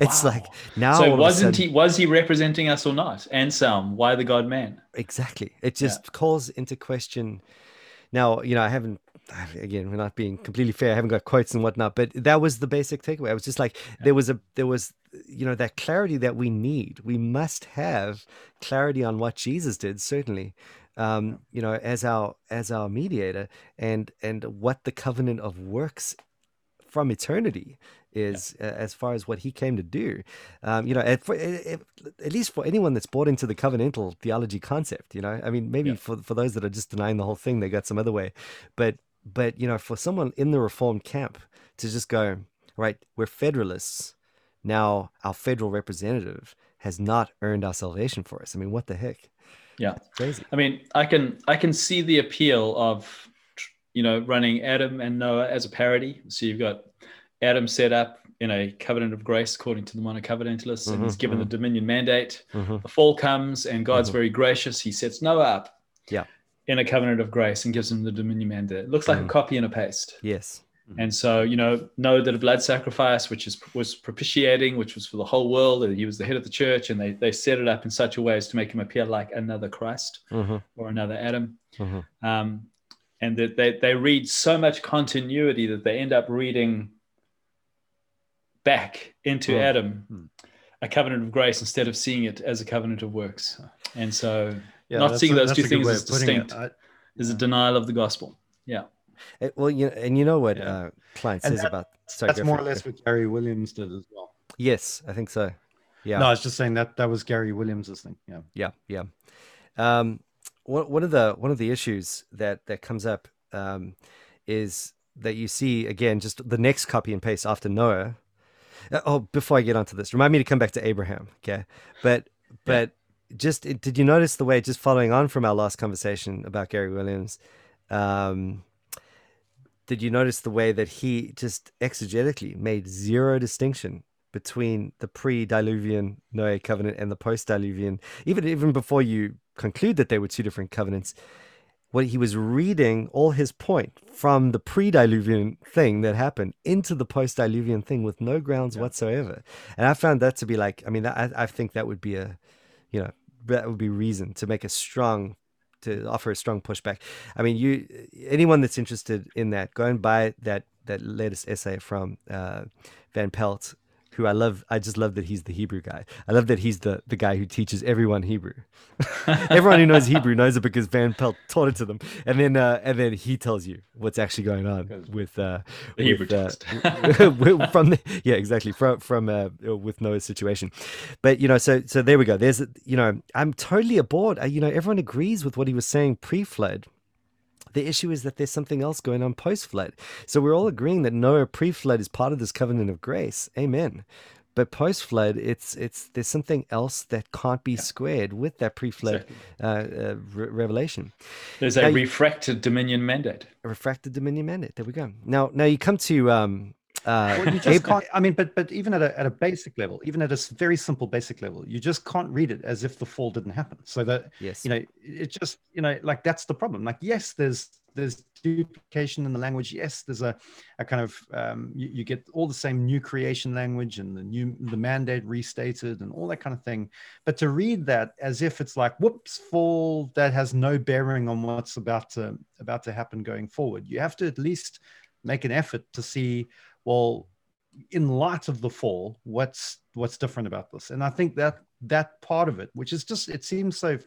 It's Wow. like now so wasn't sudden- he was he representing us or not? Anselm, why the God man? exactly. It just calls into question. Now you know i haven't again we're not being completely fair i haven't got quotes and whatnot but that was the basic takeaway. I was just like there was a there was you know that clarity that we need. We must have clarity on what jesus did certainly um you know as our as our mediator and and what the covenant of works from eternity is uh, as far as what he came to do. Um, you know, at, for, at, at least for anyone that's bought into the covenantal theology concept, you know, I mean, maybe Yeah. for for those that are just denying the whole thing, they got some other way, but but you know, for someone in the reformed camp to just go right, we're federalists now. Our federal representative has not earned our salvation for us. I mean, what the heck? Yeah. It's crazy. I mean, I can I can see the appeal of you know running Adam and Noah as a parody. So you've got Adam set up in a covenant of grace according to the monocovenantalists, and he's Mhm, given the dominion mandate. Mhm. The fall comes, and God's Mhm. very gracious. He sets Noah up, Yeah. In a covenant of grace and gives him the dominion mandate. It looks like Mhm. a copy and a paste. Yes. And so, you know, know that a blood sacrifice, which is was propitiating, which was for the whole world. and He was the head of the church, and they they set it up in such a way as to make him appear like another Christ hmm or another Adam. hmm Um, and that they, they read so much continuity that they end up reading back into Mm. Adam Hmm. a covenant of grace instead of seeing it as a covenant of works. And so Yeah, not seeing a- those that's two things as of it. distinct I- is a denial of the gospel. Yeah. Eh, Well, you know, and you know what Yeah. uh, Kline says that- about sorry, That's more or less what Gary Williams did as well. Yes, I think so. Yeah. No, I was just saying that that was Gary Williams's thing. Yeah. Yeah, yeah. Um, one one of the one of the issues that that comes up um, is that you see again just the next copy and paste after Noah. Uh, oh, before I get onto this, remind me to come back to Abraham. Okay, but but just did you notice the way just following on from our last conversation about Gary Williams? Um, did you notice the way that he just exegetically made zero distinction between the pre-diluvian Noah covenant and the post-diluvian, even even before you conclude that they were two different covenants? What he was reading all his point from the pre-diluvian thing that happened into the post-diluvian thing with no grounds Yeah. whatsoever, and I found that to be like, I mean, I I think that would be a, you know, that would be reason to make a strong to offer a strong pushback. I mean, you anyone that's interested in that, go and buy that that latest essay from uh, Van Pelt, who I love. I just love that he's the Hebrew guy. I love that he's the the guy who teaches everyone Hebrew. Everyone who knows Hebrew knows it because Van Pelt taught it to them, and then uh, and then he tells you what's actually going on with uh, The Hebrew with, uh, text. from the yeah exactly from from uh, with Noah's situation, but you know so so there we go. There's you know I'm totally aboard. Uh, You know everyone agrees with what he was saying pre-flood. The issue is that there's something else going on post-flood. So we're all agreeing that Noah pre-flood is part of this covenant of grace. Amen. But post-flood, it's it's there's something else that can't be squared with that pre-flood Exactly. uh, uh, re- revelation. There's a refracted dominion mandate. A refracted dominion mandate. There we go. Now now you come to um uh Well, you just can't. I mean, but but even at a at a basic level, even at a very simple basic level, you just can't read it as if the fall didn't happen. So that yes. you know, it just you know, like that's the problem. Like, yes, there's there's duplication in the language. Yes, there's a a kind of um, you, you get all the same new creation language and the new the mandate restated and all that kind of thing. But to read that as if it's like whoops, fall that has no bearing on what's about to about to happen going forward, you have to at least make an effort to see well, in light of the fall, what's what's different about this? And I think that that part of it, which is just it seems so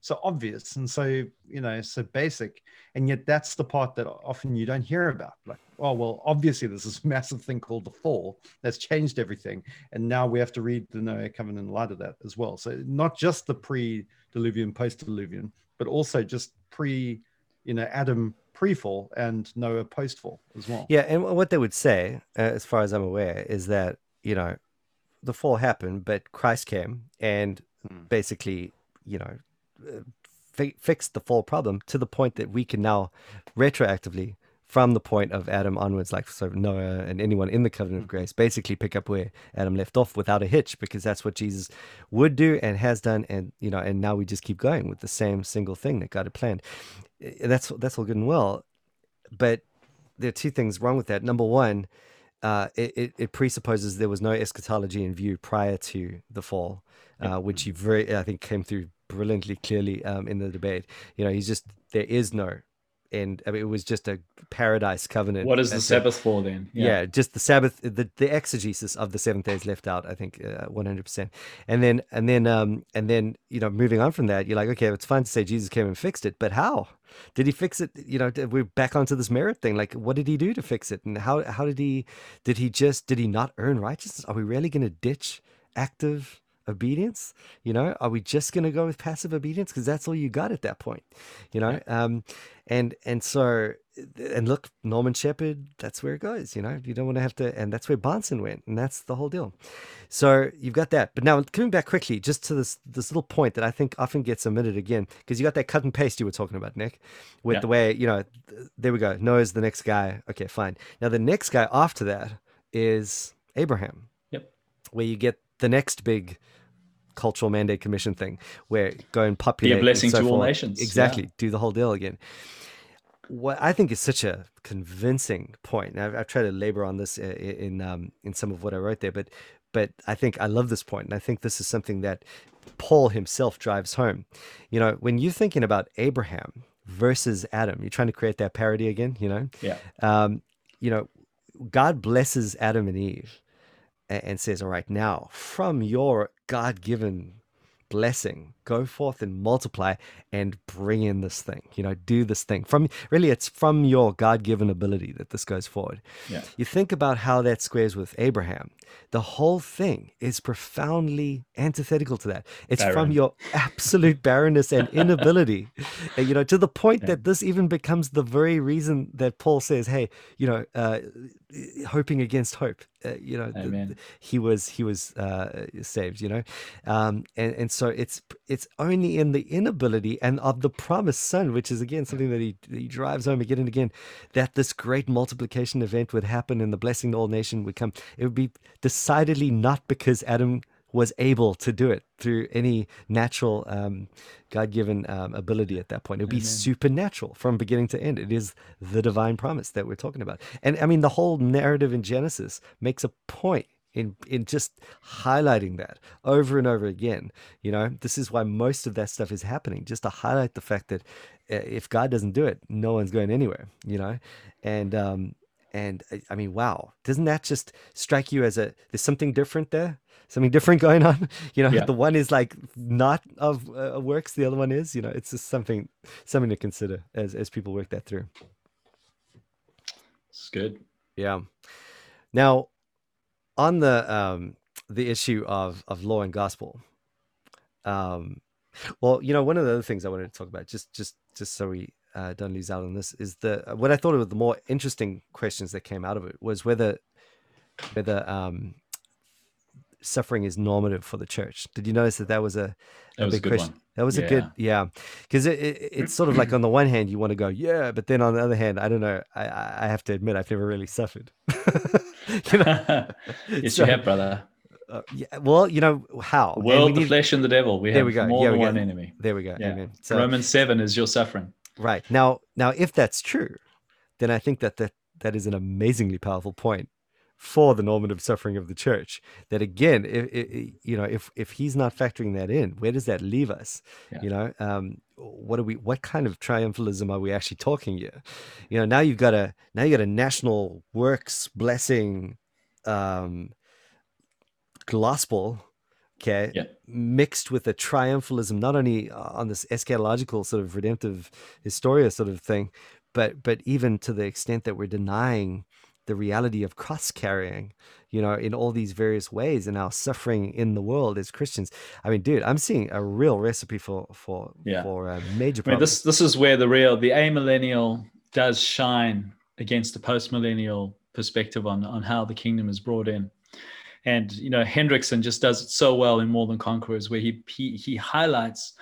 so obvious and so you know so basic, and yet that's the part that often you don't hear about. Like, oh well, obviously there's this massive thing called the fall that's changed everything, and now we have to read the Noah covenant in light of that as well. So not just the pre-diluvian, post-diluvian, but also just pre, you know, Adam pre-fall and Noah post-fall as well. Yeah, and what they would say, uh, as far as I'm aware, is that you know the fall happened, but Christ came and mm. basically, you know, uh, fi- fixed the fall problem to the point that we can now retroactively from the point of Adam onwards, like so Noah and anyone in the covenant of hmm. grace, basically pick up where Adam left off without a hitch, because that's what Jesus would do and has done, and you know, and now we just keep going with the same single thing that God had planned. That's that's all good and well, but there are two things wrong with that. Number one, uh, it, it presupposes there was no eschatology in view prior to the fall, uh, which you very I think came through brilliantly clearly um, in the debate. You know, he's just there is no and I mean, it was just a paradise covenant. What is the Sabbath for then? Yeah. yeah. just the Sabbath, the, the exegesis of the seventh days left out. I think uh, one hundred percent. And then and then um and then you know moving on from that, you're like, okay, it's fine to say Jesus came and fixed it, but how did he fix it? You know, we're back onto this merit thing. Like, what did he do to fix it? And how how did he did he just did he not earn righteousness? Are we really going to ditch active? Obedience you know? Are we just going to go with passive obedience? Because that's all you got at that point you know? Um and and so and look norman shepherd that's where it goes you know? You don't want to have to and that's where Bahnsen went and that's the whole deal. So you've got that. But now coming back quickly just to this this little point that i think often gets omitted again because you got that cut and paste you were talking about nick with yeah. the way you know there we go noah's the next guy. Okay fine. Now the next guy after that is abraham. Yep. Where you get the next big cultural mandate commission thing where go and populate be a blessing so to forth. all nations exactly. Yeah. do the whole deal again. What i think is such a convincing point. And I've, I've tried to labor on this in in, um, in some of what i wrote there but but i think i love this point and i think this is something that paul himself drives home. You know when you're thinking about abraham versus adam you're trying to create that parody again you know? Yeah. Um, you know god blesses adam and eve and says, All right, now from your God given blessing, go forth and multiply and bring in this thing, you know, do this thing. From really, it's from your God given ability that this goes forward. Yeah. You think about how that squares with Abraham. The whole thing is profoundly antithetical to that. It's Barren. from your absolute barrenness and inability, you know, to the point yeah. that this even becomes the very reason that Paul says, hey, you know, uh, hoping against hope. Uh, you know, the, the, he was he was uh, saved. You know, um, and and so it's it's only in the inability and of the promised son, which is again something that he he drives home again and again, that this great multiplication event would happen and the blessing to all nation would come. It would be decidedly not because Adam was able to do it through any natural um, god-given um, ability at that point. It would be Amen. supernatural from beginning to end. It is the divine promise that we're talking about. And i mean the whole narrative in genesis makes a point in in just highlighting that over and over again. You know this is why most of that stuff is happening just to highlight the fact that uh, if god doesn't do it no one's going anywhere you know? And um and uh, I mean, wow, doesn't that just strike you as a there's something different there? Something different going on? You know, yeah. the one is like not of uh, works, the other one is. You know, it's just something something to consider as as people work that through. It's good. Yeah. Now, on the um the issue of of law and gospel, um, well, you know, one of the other things I wanted to talk about, just just just so we uh, don't lose out on this is the what I thought of the more interesting questions that came out of it was whether whether um, suffering is normative for the church. Did you notice that that was a, that was big a question? One. That was yeah. a good yeah, because it, it, it's sort of like on the one hand you want to go yeah, but then on the other hand I don't know I I have to admit I've never really suffered. you know? yes, so, you have, brother. Uh, yeah, well, you know how the world, the need... flesh, and the devil. We there have we go. more yeah, than one enemy. There we go. Yeah. Amen. So, Romans seven is your suffering. Right. Now now if that's true, then I think that that, that is an amazingly powerful point for the normative suffering of the church. That again, if, if, you know, if if he's not factoring that in, where does that leave us? Yeah. You know, um, what are we? What kind of triumphalism are we actually talking here? You know, now you've got a now you got a national works blessing um, gospel okay yeah. mixed with a triumphalism not only uh, on this eschatological sort of redemptive historia sort of thing but but even to the extent that we're denying the reality of cross carrying you know in all these various ways and our suffering in the world as christians i mean dude i'm seeing a real recipe for for yeah. for a major I mean, this this is where the real the amillennial does shine against the post-millennial perspective on on how the kingdom is brought in and you know hendriksen just does it so well in more than conquerors where he he, he highlights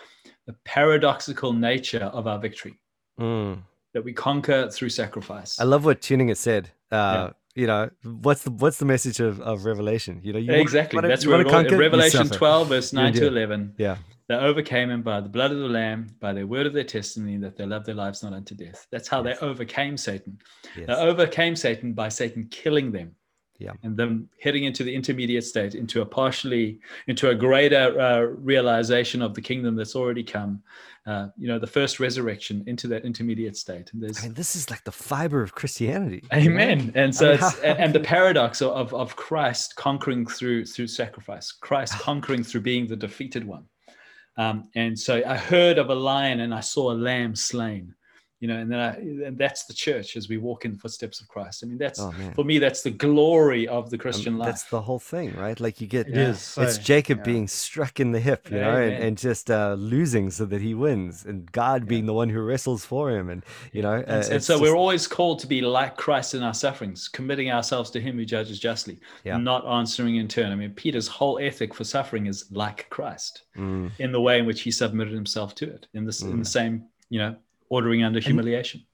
the paradoxical nature of our victory mm. that we conquer through sacrifice i love what tuning has said uh, yeah. You know what's the what's the message of, of Revelation? You know you exactly. Want, That's where conquer, Revelation twelve verse nine to eleven. Yeah, they overcame him by the blood of the Lamb, by their word of their testimony, that they loved their lives not unto death. That's how yes. they overcame Satan. Yes. They overcame Satan by Satan killing them yeah. and then heading into the intermediate state into a partially into a greater uh, realization of the kingdom that's already come uh, you know the first resurrection into that intermediate state. And there's I mean, this is like the fiber of christianity amen. And so I mean, how, and, the paradox of, of christ conquering through through sacrifice christ conquering through being the defeated one. Um, and so i heard of a lion and i saw a lamb slain you know and then I, and that's the church as we walk in the footsteps of christ i mean that's oh, for me that's the glory of the christian life that's the whole thing right like you get it is so, it's jacob yeah. being struck in the hip you know and, and, just uh, losing so that he wins and god yeah. being the one who wrestles for him and you know and, uh, and so just... we're always called to be like christ in our sufferings committing ourselves to him who judges justly yeah. not answering in turn i mean peter's whole ethic for suffering is like christ mm. in the way in which he submitted himself to it in this mm. in the same you know ordering under humiliation.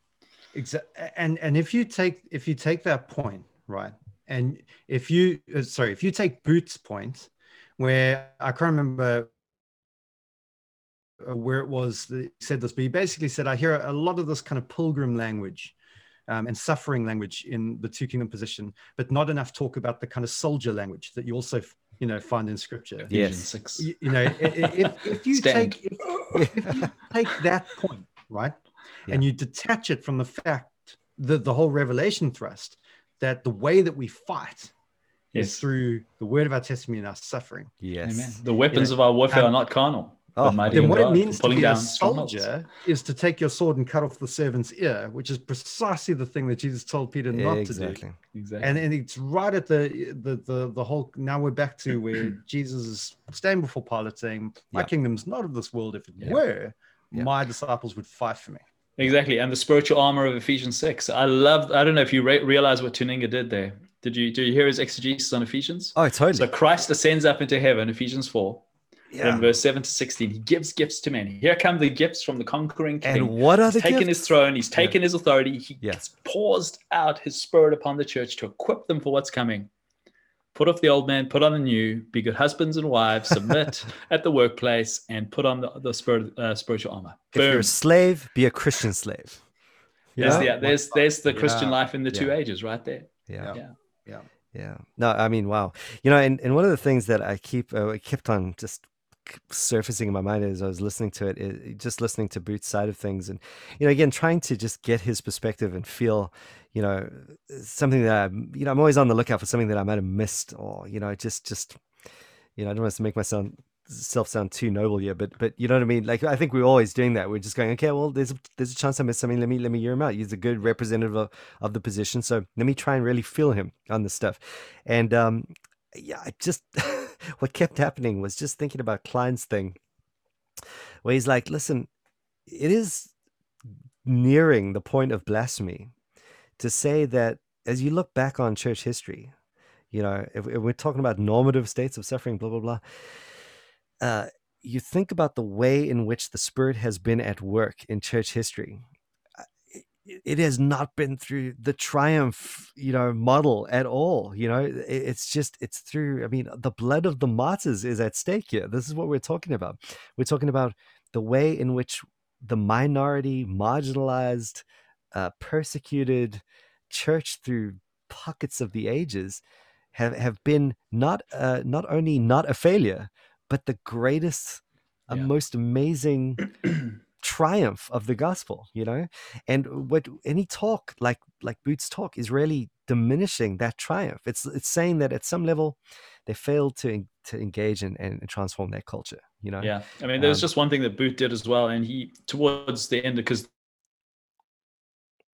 Exactly. And and if you take if you take that point, right? And if you uh, sorry, if you take Boot's point, where I can't remember uh, where it was that he said this, but he basically said, I hear a lot of this kind of pilgrim language um, and suffering language in the two kingdom position, but not enough talk about the kind of soldier language that you also, you know, find in scripture. Yes. You, you know, if, if you take if, if you take that point, right, yeah. and you detach it from the fact that the whole revelation thrust that the way that we fight yes. is through the word of our testimony and our suffering. Yes. Amen. The weapons you know, of our warfare um, are not carnal. Oh, then what God, it means to be a soldier is to take your sword and cut off the servant's ear, which is precisely the thing that Jesus told Peter not exactly. to do. Exactly. And, and it's right at the, the the the whole. Now we're back to where Jesus is standing before Pilate, saying, "My yeah. kingdom's not of this world. If it yeah. were, yeah. my disciples would fight for me." Exactly, and the spiritual armor of Ephesians six. I love. I don't know if you re- realize what Tuininga did there. Did you? do you hear his exegesis on Ephesians? Oh, totally. So Christ ascends up into heaven, Ephesians four. Yeah. In verse 7 to 16, he gives gifts to men. Here come the gifts from the conquering king. And what are the he's taken his throne, he's taken yeah. his authority, he yeah. pours out his spirit upon the church to equip them for what's coming put off the old man, put on the new, be good husbands and wives, submit at the workplace, and put on the, the spirit, uh, spiritual armor. Boom. If you're a slave, be a Christian slave. Yeah. There's, the, there's, there's the Christian life in the two ages right there. Yeah. Yeah. Yeah. Yeah. No, I mean, wow. You know, and, and one of the things that I keep, uh, I kept on just surfacing in my mind as I was listening to it, it, just listening to Boot's side of things, and you know, again, trying to just get his perspective and feel, you know, something that I, you know, I'm always on the lookout for something that I might have missed, or you know, just just, you know, I don't want to make myself self sound too noble here, but but you know what I mean. Like I think we're always doing that. We're just going, okay, well, there's a, there's a chance I missed something. Let me let me hear him out. He's a good representative of, of the position, so let me try and really feel him on this stuff. And um, yeah, I just what kept happening was just thinking about Kline's thing, where he's like, listen, it is nearing the point of blasphemy to say that as you look back on church history, you know, if, if we're talking about normative states of suffering, blah, blah, blah, uh, you think about the way in which the Spirit has been at work in church history it has not been through the triumph you know model at all you know? It's just it's through i mean the blood of the martyrs is at stake here. This is what we're talking about. We're talking about the way in which the minority marginalized uh, persecuted church through pockets of the ages have have been not uh, not only not a failure, but the greatest, yeah. most amazing triumph of the gospel. You know, and what any talk like like Boot's talk is really diminishing that triumph. It's it's saying that at some level they failed to to engage and, and transform their culture. You know. Yeah, I mean, there's um, just one thing that Boot did as well, and he towards the end because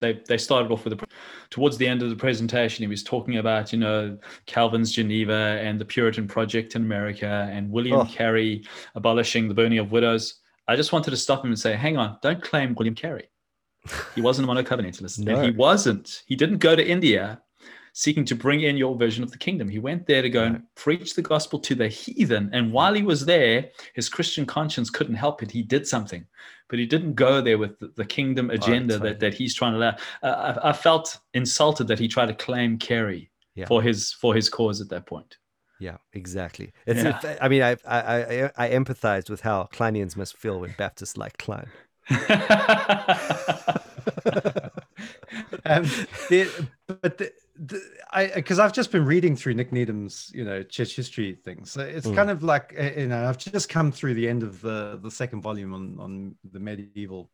they they started off with a towards the end of the presentation he was talking about you know calvin's geneva and the puritan project in america and william oh. carey abolishing the burning of widows i just wanted to stop him and say hang on don't claim william carey he wasn't a monocovenantalist no. and he wasn't he didn't go to india seeking to bring in your vision of the kingdom. He went there to go and preach the gospel to the heathen. And while he was there, his Christian conscience couldn't help it. He did something, but he didn't go there with the, the kingdom agenda that, that he's trying to. Uh, I, I, felt insulted that he tried to claim Carey yeah. for his for his cause at that point. Yeah, exactly. It's, yeah. I mean, I, I I I empathize with how Klineans must feel when Baptists like Kline. um, the, but the, the, I because I've just been reading through Nick Needham's you know church history things. So it's mm. kind of like uh, you know I've just come through the end of the the second volume on on the medieval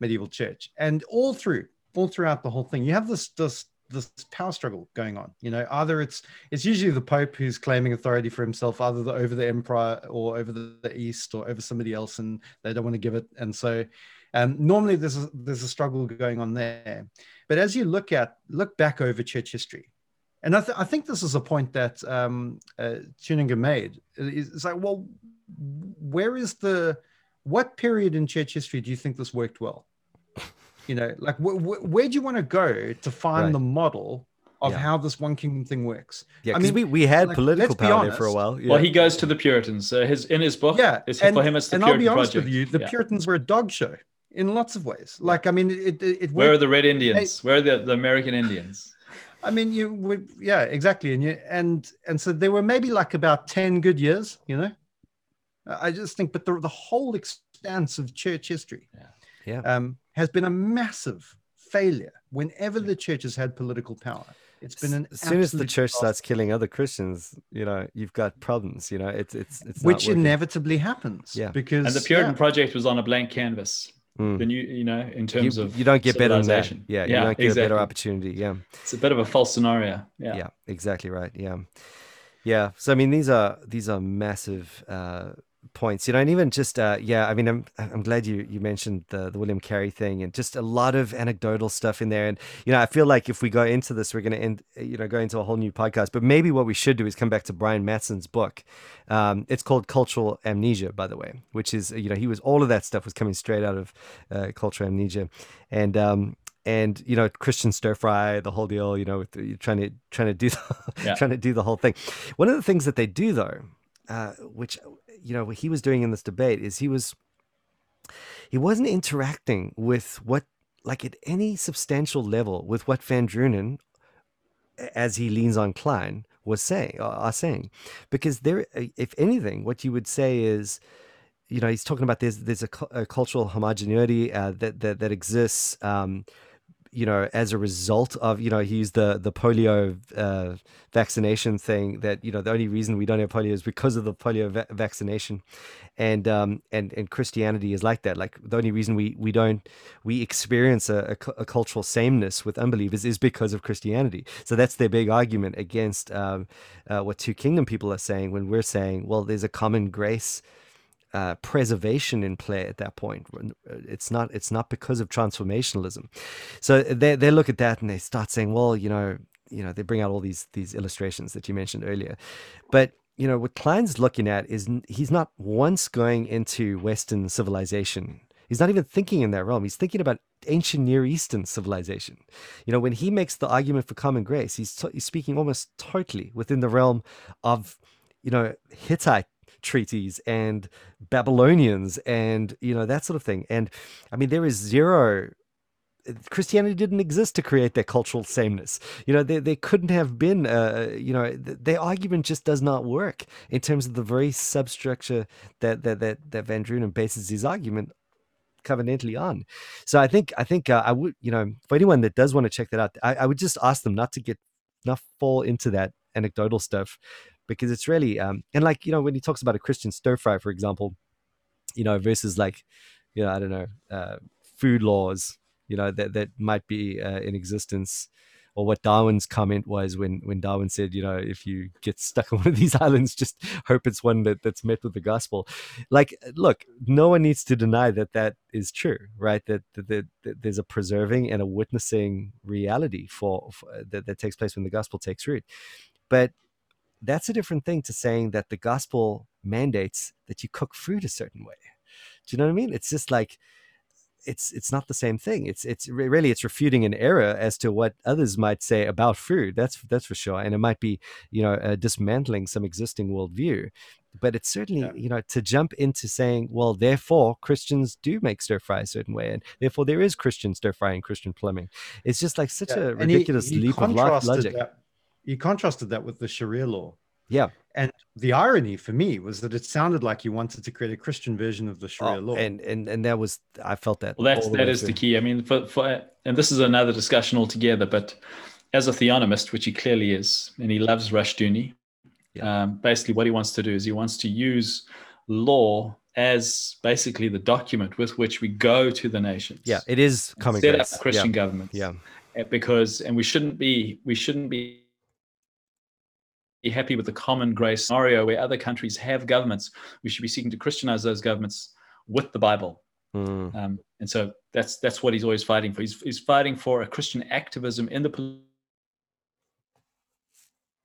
medieval church, and all through all throughout the whole thing, you have this this this power struggle going on. You know, either it's it's usually the Pope who's claiming authority for himself, either the, over the emperor or over the, the East or over somebody else, and they don't want to give it. And so um, normally, there's a, there's a struggle going on there. But as you look at look back over church history, and I, th- I think this is a point that um, uh, Tuininga made. It's like, well, where is the what period in church history do you think this worked well? You know, like wh- wh- where do you want to go to find right. the model of yeah. how this one kingdom thing works. Yeah, I mean, we, we had like, political power there for a while. Yeah. Well, he goes to the Puritans. Uh, his in his book, yeah, and, for him it's the and Puritan I'll be honest Project. with you, the yeah. Puritans were a dog show in lots of ways. Like, I mean, it. it, it Where are the Red Indians? Where are the, the American Indians? I mean, you would, yeah, exactly, and you and and so there were maybe like about ten good years, you know. I just think, but the the whole expanse of church history, yeah, yeah, um, has been a massive failure. Whenever the church has had political power, it's been an as soon as the church starts killing other Christians, you know, you've got problems. You know, it's it's it's which inevitably happens. Yeah, because and the Puritan yeah. Project was on a blank canvas. Mm. Then you you know in terms you, of you don't get better than that. Yeah, you don't get exactly. a better opportunity. Yeah, it's a bit of a false scenario. Yeah, yeah, exactly right. Yeah, yeah. So I mean, these are these are massive uh, points, you know, and even just uh, yeah, I mean, I'm I'm glad you you mentioned the the William Carey thing and just a lot of anecdotal stuff in there, and you know, I feel like if we go into this, we're going to end, you know, go into a whole new podcast. But maybe what we should do is come back to Brian Mattson's book. Um, it's called Cultural Amnesia, by the way, which is you know he was all of that stuff was coming straight out of uh, Cultural Amnesia, and um, and you know Christian stir fry, the whole deal. You know, with the, trying to trying to do the, yeah. trying to do the whole thing. One of the things that they do though, uh, which you know what he was doing in this debate is he was he wasn't interacting with what like at any substantial level with what Van Drunen as he leans on Kline was saying uh, are saying. Because there if anything what you would say is you know he's talking about there's there's a, a cultural homogeneity uh, that, that that exists um, you know, as a result of, you know, he used the the polio uh, vaccination thing. That you know, the only reason we don't have polio is because of the polio va- vaccination, and um and and Christianity is like that. Like the only reason we we don't we experience a, a, a cultural sameness with unbelievers is because of Christianity. So that's their big argument against um, uh, what two kingdom people are saying when we're saying, well, there's a common grace uh, preservation in play at that point. Uh, it's not it's not because of transformationalism. So they they look at that and they start saying, well, you know, you know, they bring out all these these illustrations that you mentioned earlier, but you know what Kline's looking at is he's not once going into Western civilization. He's not even thinking in that realm. He's thinking about ancient Near Eastern civilization. You know, when he makes the argument for common grace, he's, t- he's speaking almost totally within the realm of, you know, Hittite treaties and Babylonians and you know that sort of thing. And I mean, there is zero. Christianity didn't exist to create that cultural sameness. You know, they, they couldn't have been, uh, you know, their argument just does not work in terms of the very substructure that, that, that, that Van Drunen bases his argument covenantally on. So I think, I think uh, I would, you know, for anyone that does want to check that out, I, I would just ask them not to get not fall into that anecdotal stuff because it's really um and like you know when he talks about a Christian stir fry, for example, you know versus like you know I don't know uh, food laws you know that that might be uh, in existence or what Darwin's comment was when when Darwin said, you know, if you get stuck on one of these islands, just hope it's one that, that's met with the gospel. Like, look, no one needs to deny that that is true, right? That, that, that, that there's a preserving and a witnessing reality for, for that, that takes place when the gospel takes root. But that's a different thing to saying that the gospel mandates that you cook food a certain way. Do you know what I mean? It's just like it's it's not the same thing. It's it's really it's refuting an error as to what others might say about food. That's that's for sure, and it might be you know uh, dismantling some existing worldview. But it's certainly yeah. you know to jump into saying, well, therefore Christians do make stir fry a certain way, and therefore there is Christian stir fry and Christian plumbing. It's just like such yeah. a ridiculous he, he leap of logic. That, he contrasted that with the Sharia law. Yeah. And the irony for me was that it sounded like you wanted to create a Christian version of the Sharia oh, law. And and and that was I felt that. Well, that's that is through. the key. I mean, for, for and this is another discussion altogether. But as a theonomist, which he clearly is, and he loves Rushdoony, yeah. um, basically what he wants to do is he wants to use law as basically the document with which we go to the nations. Yeah, it is coming. Set up Christian yeah. governments. Yeah, because and we shouldn't be we shouldn't be be happy with the common grace scenario where other countries have governments. We should be seeking to Christianize those governments with the Bible. Mm. Um, and so that's that's what he's always fighting for. He's, he's fighting for a Christian activism in the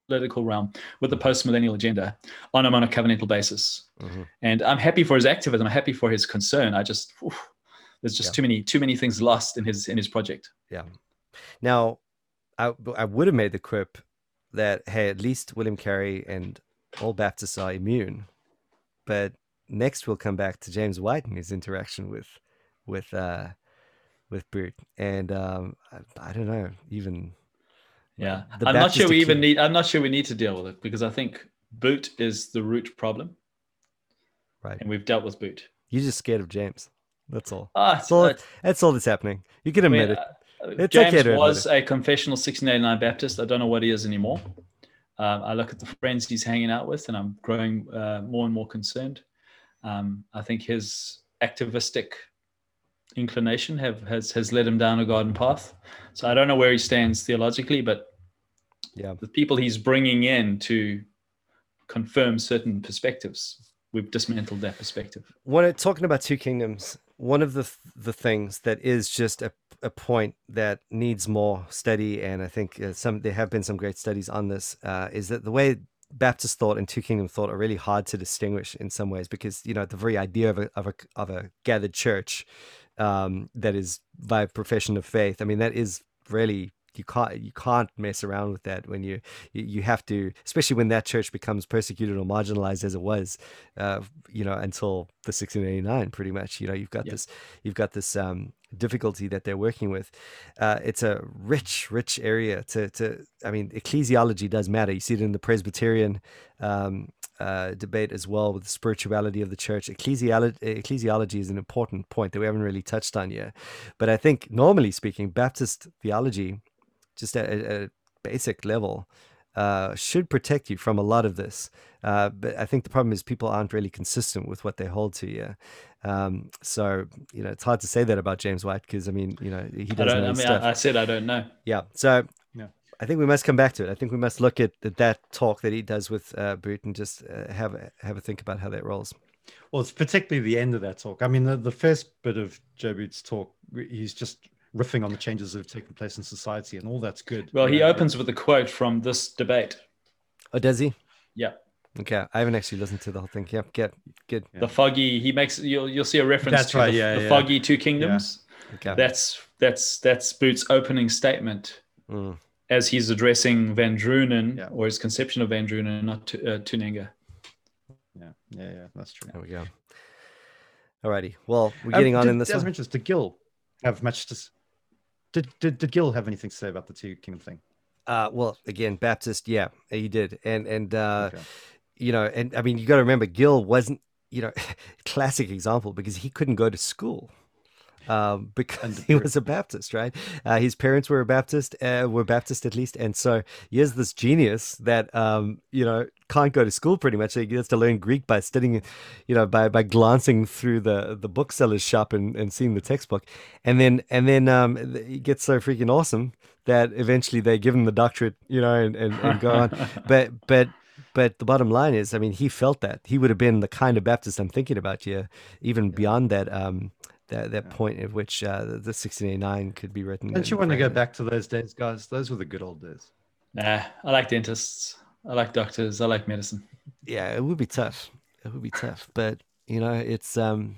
political realm with the post-millennial agenda on a monocovenantal basis. Mm-hmm. And I'm happy for his activism. I'm happy for his concern. I just there's just yeah. too many too many things lost in his in his project. Yeah. Now, I I would have made the quip that hey, at least William Carey and all Baptists are immune. But next we'll come back to James White and his interaction with with uh with Boot. And um I, I don't know, even yeah. I'm Baptist not sure we even need I'm not sure we need to deal with it because I think Boot is the root problem. Right. And we've dealt with Boot. You're just scared of James. That's all. Ah, that's, all, that's all that's happening. You can admit I mean, it. It's James okay was a confessional 1689 Baptist. I don't know what he is anymore. Um, I look at the friends he's hanging out with, and I'm growing uh, more and more concerned. Um, I think his activistic inclination have has has led him down a garden path. So I don't know where he stands theologically, but yeah, the people he's bringing in to confirm certain perspectives, we've dismantled that perspective. When talking about two kingdoms, one of the the things that is just a a point that needs more study, and I think uh, some there have been some great studies on this. Uh, is that the way Baptist thought and Two Kingdom thought are really hard to distinguish in some ways because you know the very idea of a of a of a gathered church um, that is by profession of faith. I mean that is really you can't you can't mess around with that when you you have to especially when that church becomes persecuted or marginalized as it was uh, you know until the 1689 pretty much you know you've got this you've got this um, difficulty that they're working with uh, it's a rich rich area to to i mean ecclesiology does matter you see it in the presbyterian um, uh, debate as well with the spirituality of the church. Ecclesiology, ecclesiology is an important point that we haven't really touched on yet. But I think, normally speaking, Baptist theology just at, at a basic level, uh, should protect you from a lot of this. Uh, but I think the problem is people aren't really consistent with what they hold to. Yeah. Um, so you know, it's hard to say that about James White because I mean, you know, he doesn't. I, I mean, I, I, said I don't know. Yeah. So yeah. I think we must come back to it. I think we must look at, at that talk that he does with uh, Boot and just uh, have a, have a think about how that rolls. Well, it's particularly the end of that talk. I mean, the, the first bit of Joe Boot's talk, he's just riffing on the changes that have taken place in society, and all that's good. Well, he opens with a quote from this debate. Oh, does he? Yeah. Okay, I haven't actually listened to the whole thing. Yep, get good. The foggy. He makes you'll you'll see a reference that's to right, the, yeah, the yeah. foggy two kingdoms. Yeah. Okay. That's that's that's Boot's opening statement mm. as he's addressing Van Drunen yeah. or his conception of Van Drunen, not uh, Tuininga. Yeah, yeah, yeah, that's true. There we go. Alrighty. Well, we're getting um, on did, in this. As mentioned, did Gill have much to did, did did Gill have anything to say about the two kingdom thing? Uh, well, again, Baptist, yeah, he did, and and uh, okay. You know, and I mean, you got to remember, Gill wasn't, you know, classic example because he couldn't go to school. um, because he was a Baptist, right? Uh, his parents were a Baptist, uh, were Baptist at least, and so he is this genius that um, you know can't go to school pretty much. he gets to learn Greek by studying, you know, by by glancing through the the bookseller's shop and, and seeing the textbook, and then and then um, he gets so freaking awesome that eventually they give him the doctorate, you know, and, and, and go on. but but but the bottom line is, I mean, he felt that he would have been the kind of Baptist I'm thinking about here, even beyond that. Um, that, that point at which uh, the 1689 could be written. Don't you want to go back to those days, guys? Those were the good old days. Nah, I like dentists. I like doctors. I like medicine. Yeah, it would be tough. It would be tough, but you know, it's um,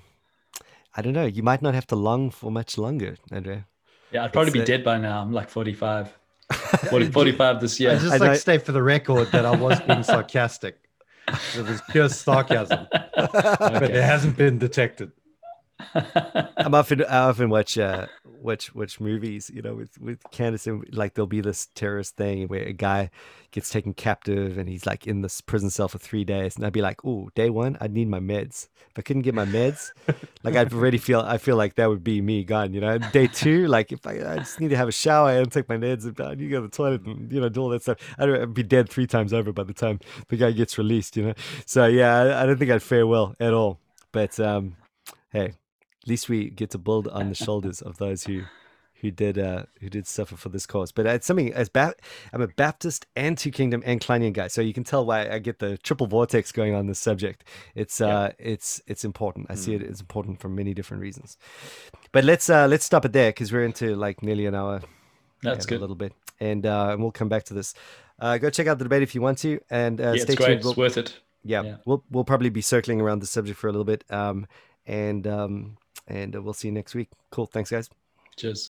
I don't know. You might not have to long for much longer, Andrea. Yeah, I'd probably it's, be uh, dead by now. I'm like 45. 40, 45 this year. I just I like state for the record that I was being sarcastic. It was pure sarcasm, okay. but it hasn't been detected. I'm often I often watch uh watch watch movies, you know, with with Candace and like there'll be this terrorist thing where a guy gets taken captive and he's like in this prison cell for three days, and I'd be like, oh, day one, I'd need my meds. If I couldn't get my meds, like I'd already feel I feel like that would be me gone, you know. Day two, like if I, I just need to have a shower and take my meds and I need to go to the toilet and you know do all that stuff, I'd be dead three times over by the time the guy gets released, you know. So yeah, I, I don't think I'd fare well at all. But um, hey, at least we get to build on the shoulders of those who who did uh, who did suffer for this cause. But it's something as ba- I'm a Baptist and Two Kingdom and Klinean guy, so you can tell why I get the triple vortex going on this subject. It's uh, it's it's important. I mm. see it as important for many different reasons. But let's uh, let's stop it there because we're into like nearly an hour. That's good. A little bit, and uh, and we'll come back to this. Uh, go check out the debate if you want to, and uh, yeah, stay it's great. We'll, it's worth it. Yeah, yeah, we'll we'll probably be circling around the subject for a little bit. Um, and um, and uh, we'll see you next week. Cool. Thanks, guys. Cheers.